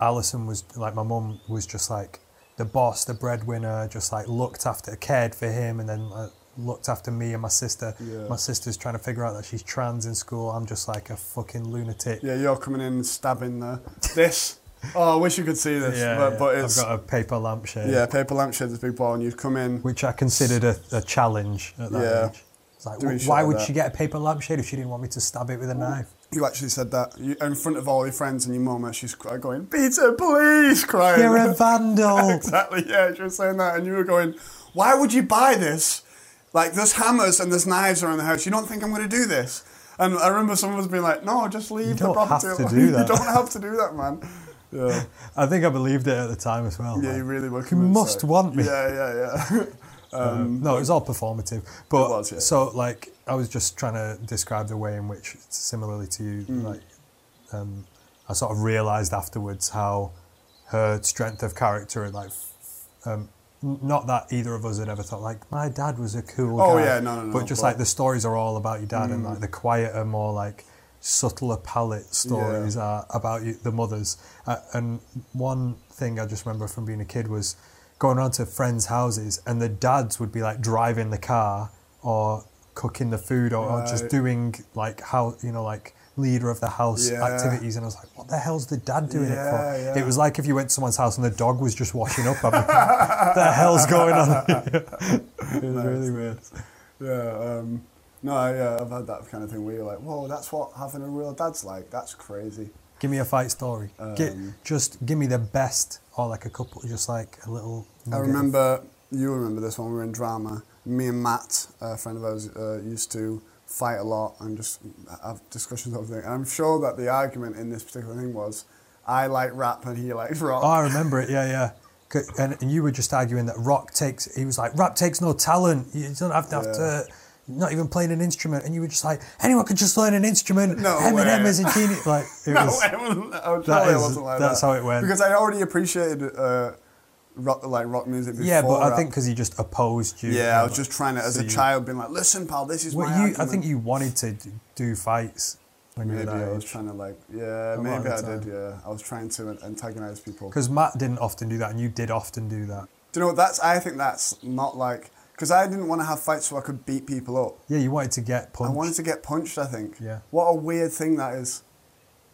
Alison was like my mum was just like the boss, the breadwinner, just like looked after, cared for him, and then uh, looked after me and my sister. Yeah. My sister's trying to figure out that she's trans in school. I'm just like a fucking lunatic. yeah, you're coming in and stabbing the this. Oh, I wish you could see this, Yeah, but, yeah. but it's I've got a paper lampshade, Yeah, paper lampshade is a big ball, and you'd come in. which I considered a, a challenge at that Yeah. age. It's like, Doing why would she get a paper lampshade if she didn't want me to stab it with a knife? You actually said that you, in front of all your friends and your mum, she's going, "Peter, please!" crying. You're a vandal. exactly. Yeah, she was saying that, and you were going, "Why would you buy this? Like, there's hammers and there's knives around the house. You don't think I'm going to do this?" And I remember someone was being like, "No, just leave the don't property. have to do that." you don't have to do that, man." Yeah, I think I believed it at the time as well. yeah, like, you really were. you must like- want me. Yeah, yeah, yeah. Um, no, it was all performative. But It was, yeah. so like I was just trying to describe the way in which, similarly to you, Mm. like um, I sort of realised afterwards how her strength of character and like. Um, not that either of us had ever thought like my dad was a cool Oh, guy. yeah, no, no, no, But just but- like the stories are all about your dad, and Mm. like the quieter, more like subtler palette stories are about you, the mothers. Uh, and one thing I just remember from being a kid was going around to friends' houses, and the dads would be like driving the car or cooking the food or, or just doing like how you know like leader of the house Yeah. activities. And I was like what the hell's the dad doing it for? Yeah. it was like if you went to someone's house and the dog was just washing up. I'm like, what the hell's going on? It was Nice, really weird. Yeah, um, no, I, uh, I've had that kind of thing where you're like, whoa, that's what having a real dad's like. That's crazy. Give me a fight story. Gi- Um, just give me the best, or like a couple, just like a little. I remember, you remember this when we were in drama. Me and Matt, a friend of ours, uh, used to fight a lot and just have discussions over things. And I'm sure that the argument in this particular thing was, I like rap and he likes rock. Oh, I remember it. Yeah, yeah. And, and you were just arguing that rock takes. He was like, rap takes no talent. You don't have to have to. Not even playing an instrument, and you were just like, anyone could just learn an instrument. No Eminem way. is a genius. Like it no, was. wasn't, I was that sure it is- wasn't like that. that's that. how it went. Because I already appreciated uh, rock, like rock music before. Yeah, but I think because he just opposed you. Yeah, I was like, just trying to, as so a child, being like, listen, pal, this is what you, I think you wanted to do fights when you were Maybe I was trying to like, yeah, A maybe I did, yeah. I was trying to antagonize people. Because Matt didn't often do that, and you did often do that. Do you know what that's? I think that's not like because I didn't want to have fights so I could beat people up. Yeah, you wanted to get punched. I wanted to get punched. I think. Yeah. What a weird thing that is.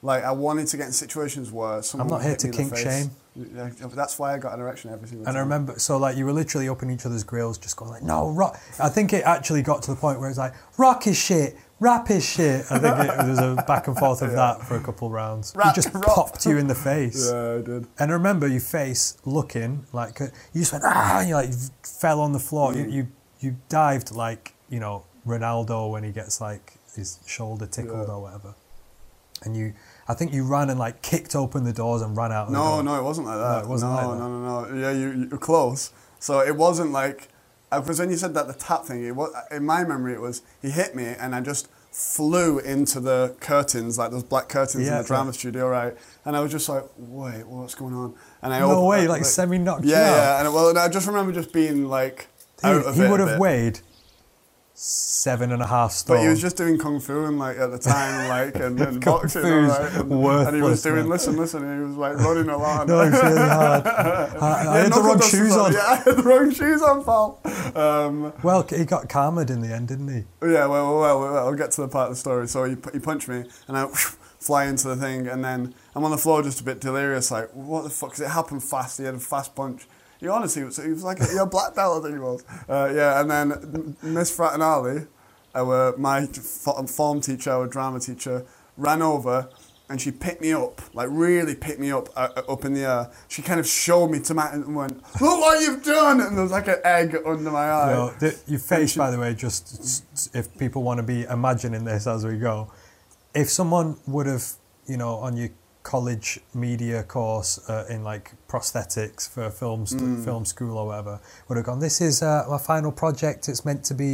Like I wanted to get in situations where someone. I'm not here to me in the kink face. shame. Yeah, that's why I got an erection every single time. And I remember, so like you were literally up in each other's grills, just going like, "No, rock." I think it actually got to the point where it's like, "Rock is shit, rap is shit." I think it, there was a back and forth of that for a couple rounds. Rap, he just popped you in the face. Yeah, I did. And I remember your face looking like uh, you just went ah, and you like fell on the floor. Mm. You, you you dived like you know Ronaldo when he gets like his shoulder tickled Yeah. or whatever. And you, I think you ran and like kicked open the doors and ran out. Of the No, no, it wasn't like that. it wasn't no, like that. no, no, no. Yeah, you, you were close. So it wasn't like because when you said that the tap thing, it was in my memory it was he hit me and I just flew into the curtains like those black curtains Yeah, in the drama studio, right? And I was just like, wait, what's going on? And I No opened- way, like semi knocked yeah, yeah. And well, and I just remember just being like out Dude, of he it a would have weighed seven and a half stone. But he was just doing kung fu and like at the time, like and, and boxing, right? and, and he was doing man. listen, listen, and he was like running a lot. no, it's really hard. I, I had the wrong shoes on. Yeah, I had the wrong shoes on, pal. Um, Well, he got karma in the end, didn't he? yeah, well, well, well, well, I'll get to the part of the story. So he, he punched me, and I fly into the thing, and then I'm on the floor just a bit delirious, like, what the fuck? 'Cause it happened fast. He had a fast punch. He honestly was, he was like a, a black belt, I think he was. Uh, yeah, and then Miss Fratinali, our, my form teacher, our drama teacher, ran over and she picked me up, like really picked me up uh, uh, up in the air. She kind of showed me to my and went, "Look what you've done!" And there was like an egg under my eye. You the, your face, by the way, just if people want to be imagining this as we go, if someone would have, you know, on your college media course uh, in like prosthetics for film st- Mm. film school or whatever, would have gone, "This is uh, my final project. It's meant to be,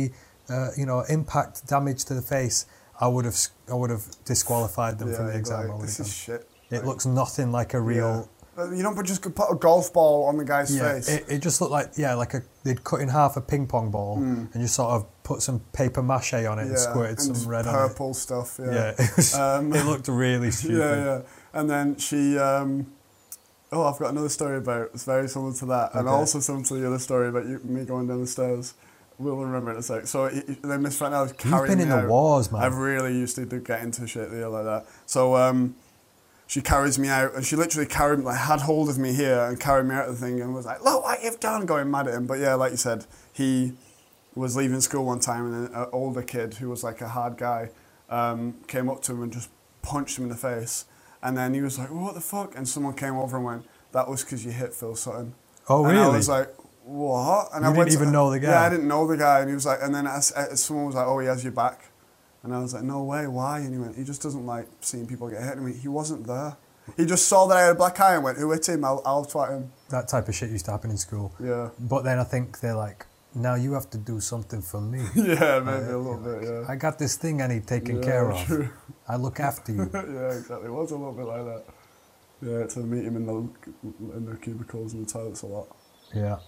uh, you know, impact damage to the face." I would have, I would have disqualified them yeah, from the exam. like, this is shit. It looks nothing like a real. Yeah. You don't just put a golf ball on the guy's Yeah, face. it, it just looked like yeah, like a they'd cut in half a ping pong ball Mm. and just sort of put some paper mache on it and squirted and some red purple stuff. on it. Yeah, Yeah, it, was, Um, it looked really stupid. yeah, yeah. And then she, um, oh, I've got another story about. It's very similar to that, and Okay. also similar to the other story about you, me going down the stairs. We'll remember it in a sec. So he, he- then Miss Franel was You've carrying been me in the out. wars, man. I've really used to get into shit there like that. So um, she carries me out, and she literally carried me, like had hold of me here and carried me out of the thing, and was like, "Look what you've done!" Going mad at him. But yeah, like you said, he was leaving school one time, and an older kid who was like a hard guy um, came up to him and just punched him in the face, and then he was like, "What the fuck?" And someone came over and went, "That was because you hit Phil Sutton." Oh, And I was like, what? And You I didn't went to- even know the guy? Yeah, I didn't know the guy. And he was like, and then as, as someone was like, oh, he has your back. And I was like, no way, why? And he went, he just doesn't like seeing people get hit. I mean, he wasn't there. He just saw that I had a black eye and went, who hit him? I'll, I'll twat him. that type of shit used to happen in school. Yeah. But then I think they're like, now you have to do something for me. yeah, maybe a little bit, yeah. I got this thing I need taken Yeah, care of. true. I look after you. yeah, exactly. It was a little bit like that. Yeah, to meet him in the in the cubicles and the toilets a lot. Yeah,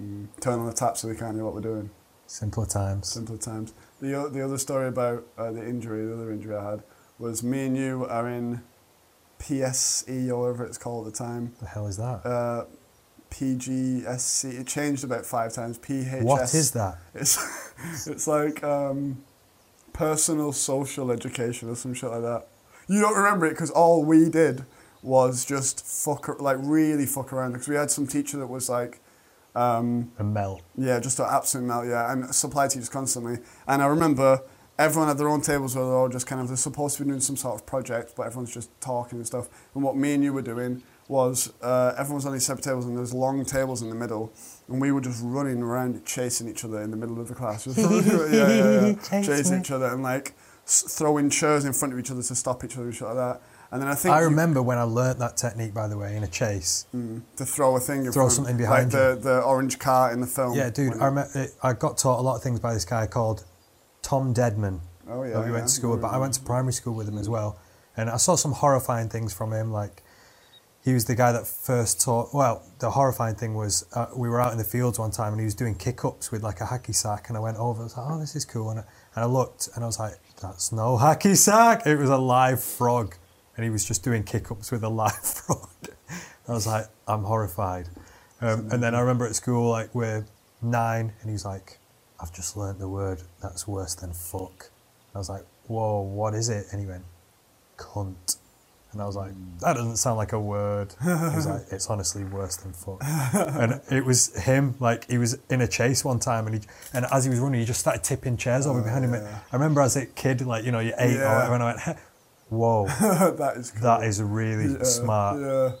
Mm. Turn on the tap so we can't hear what we're doing. simpler times. Simpler times. The, the other story about uh, the injury, the other injury I had, was me and you are in PSE or whatever it's called at the time. The hell is that? Uh, PGSC. It changed about five times. PHS. What is that? It's it's like um, personal social education or some shit like that. You don't remember it because all we did was just fuck, like really fuck around. Because we had some teacher that was like, um, A melt. yeah, just an absolute melt, yeah, and supply teachers constantly. And I remember everyone had their own tables where they're all just kind of they're supposed to be doing some sort of project, but everyone's just talking and stuff. And what me and you were doing was uh, everyone was on these separate tables and there's long tables in the middle, and we were just running around chasing each other in the middle of the class, just yeah, yeah, yeah, chasing each other and like throwing chairs in front of each other to stop each other and shit like that. And then I think I you- remember when I learnt that technique, by the way, in a chase. Mm, to throw a thing Throw front, something behind like the, the orange car in the film. Yeah, dude, I, you- remember, I got taught a lot of things by this guy called Tom Deadman. Oh yeah, we yeah. went to school but I went to primary school with him as well. And I saw some horrifying things from him. Like, he was the guy that first taught. Well, the horrifying thing was uh, we were out in the fields one time and he was doing kick ups with like a hacky sack. And I went over, I was like, oh, this is cool. And I, and I looked and I was like, that's no hacky sack. It was a live frog. And he was just doing kick ups with a live frog. I was like, I'm horrified. Um, and then I remember at school, like, we're nine, and he's like, I've just learnt the word that's worse than fuck. I was like, whoa, what is it? And he went, cunt. And I was like, hmm. that doesn't sound like a word. He was like, it's honestly worse than fuck. and it was him, like, he was in a chase one time, and he, and as he was running, he just started tipping chairs over behind him. Oh, I remember as a kid, like, you know, you're eight or whatever, and I went, whoa, that is cool. that is really Yeah, smart. Yeah.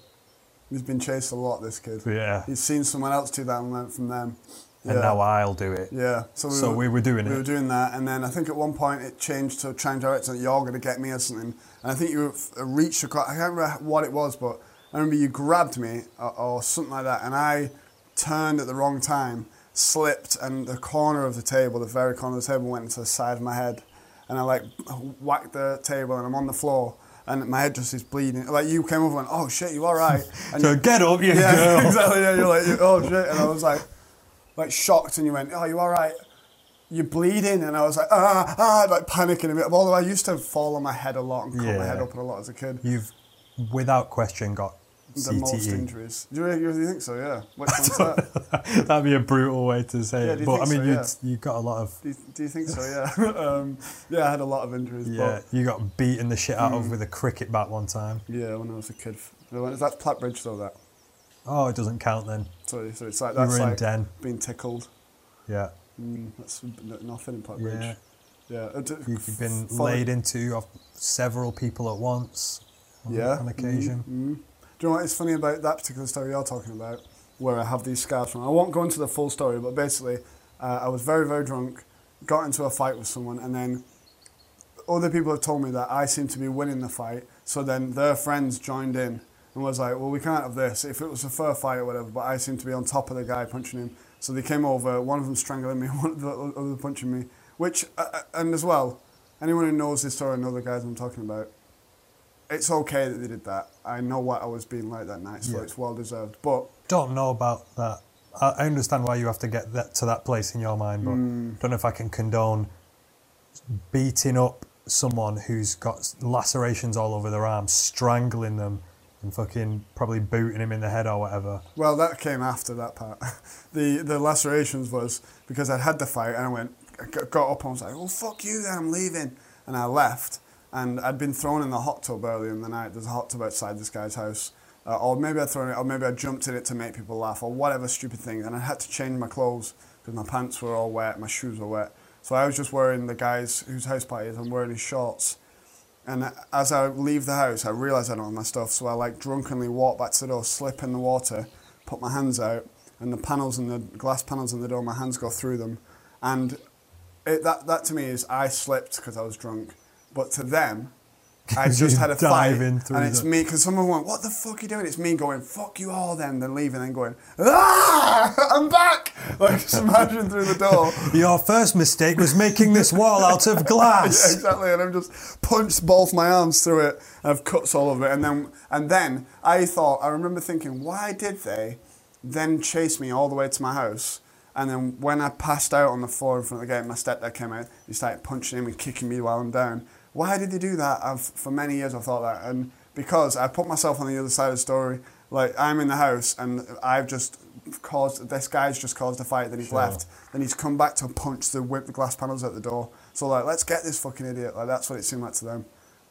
He's been chased a lot, this kid. Yeah. He's seen someone else do that and learnt from them. And Yeah. now I'll do it. Yeah. So we, So were, we were doing we it. We were doing that, and then I think at one point it changed to try and direct that you're going to get me or something. And I think you reached across. I can't remember what it was, but I remember you grabbed me or, or something like that, and I turned at the wrong time, slipped, and the corner of the table, the very corner of the table, went into the side of my head, and I like whacked the table, and I'm on the floor. And my head just is bleeding. Like you came over and went, "Oh shit, you all right?" And So you- get up, you yeah, girl. exactly. Yeah, you're like, oh shit, and I was like, like shocked, and you went, oh, you all right? You're bleeding, and I was like, ah, ah, like panicking a bit. Of although I used to fall on my head a lot and cut my head open a lot as a kid. You've, without question, got The most injuries. Do you, really- think so? Yeah. Which one's that? That'd be a brutal way to say Yeah, it. But I mean, so? you'd, you got a lot of. Do you, do you think so? Yeah. um, yeah, I had a lot of injuries. Yeah, you got beaten the shit out Mm. of with a cricket bat one time. Yeah, when I was a kid. That's Platt Bridge, though. That. Oh, it doesn't count then. So, so it's like that's like den. being tickled. Yeah. Mm, that's nothing in Yeah. Ridge. Yeah. uh, You've been follow- laid into of several people at once. On, Yeah. On occasion. Mm, mm. Do you know what is funny about that particular story you're talking about, where I have these scars from? I won't go into the full story, but basically, uh, I was very, very drunk, got into a fight with someone, and then other people have told me that I seem to be winning the fight. So then their friends joined in and was like, "Well, we can't have this. If it was a fair fight or whatever, but I seemed to be on top of the guy punching him." So they came over. One of them strangling me, one of the other punching me. Which, uh, uh, and as well, anyone who knows this story and know the guys I'm talking about, it's okay that they did that. I know what I was being like that night, so Yeah. it's well deserved. But Don't know about that. I I understand why you have to get that to that place in your mind, but Mm. don't know if I can condone beating up someone who's got lacerations all over their arms, strangling them, and fucking probably booting him in the head or whatever. Well, that came after that part. the the lacerations was because I'd had the fight and I went, I got up and I was like, well, fuck you then, I'm leaving. And I left. And I'd been thrown in the hot tub earlier in the night. There's a hot tub outside this guy's house. Uh, or maybe I'd thrown it, or maybe I jumped in it to make people laugh, or whatever stupid thing. And I had to change my clothes because my pants were all wet, my shoes were wet. So I was just wearing the guy's whose house party is. I'm wearing his shorts. And as I leave the house, I realise I don't have my stuff, so I like drunkenly walk back to the door, slip in the water, put my hands out, and the panels and the glass panels in the door, my hands go through them, and it, that that to me is I slipped because I was drunk, but to them, I just had a dive in through and it's the- me because someone went, "What the fuck are you doing?" It's me going, "Fuck you all," then then leaving, then going, "Ah, I'm back!" Like smashing through the door. Your first mistake was making this wall out of Yeah, glass. exactly, and I've just punched both my arms through it. And I've cuts all over it, and then and then I thought I remember thinking, why did they then chase me all the way to my house? And then when I passed out on the floor in front of the gate, my stepdad came out. He started punching him and kicking me while I'm down. Why did they do that? I've, for many years I've thought that, and because I put myself on the other side of the story. Like I'm in the house, and I've just caused this guy's just caused a fight. Then he's Sure. left. Then he's come back to punch the whip the glass panels at the door. So like, let's get this fucking idiot. Like that's what it seemed like to them.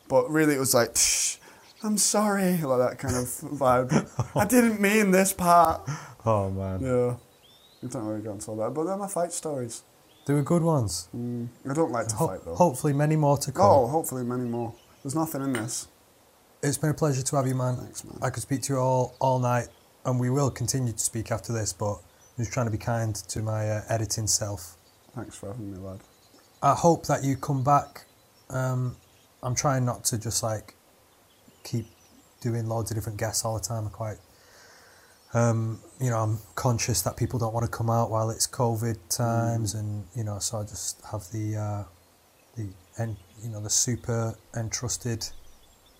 But really, it was like, "Shh, I'm sorry, like that kind of vibe. I didn't mean this part. Oh man, Yeah, we don't really go into all that. But they're my fight stories. They were good ones. Mm, I don't like to Ho- fight though. hopefully, many more to come. Oh, hopefully many more. There's nothing in this. It's been a pleasure to have you, man. Thanks, man. I could speak to you all all night, and we will continue to speak after this. But I'm just trying to be kind to my uh, editing self. Thanks for having me, lad. I hope that you come back. Um, I'm trying not to just like keep doing loads of different guests all the time. I'm quite, um, you know, I'm conscious that people don't want to come out while it's COVID times, and you know, so I just have the uh, the en- you know the super entrusted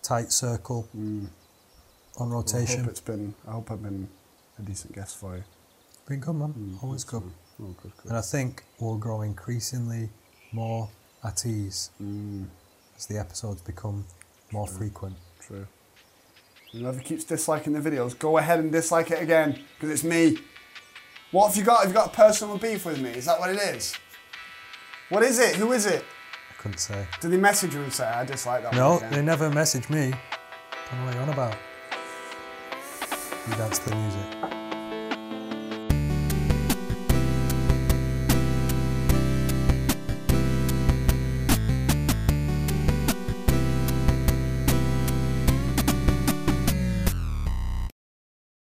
tight circle Mm. on Well, I rotation. hope it's been. I hope I've been a decent guest for you. Been good, man. Mm, Always good. fine. Oh, good, good. And I think we'll grow increasingly more at ease Mm, as the episodes become more frequent. true. Whoever keeps disliking the videos, go ahead and dislike it again, because it's me. What have you got? Have you got a personal beef with me? Is that what it is? What is it? Who is it? I couldn't say. Did they message you and say I dislike that No, one again? they never messaged me. Don't know what you're on about. You dance to the music.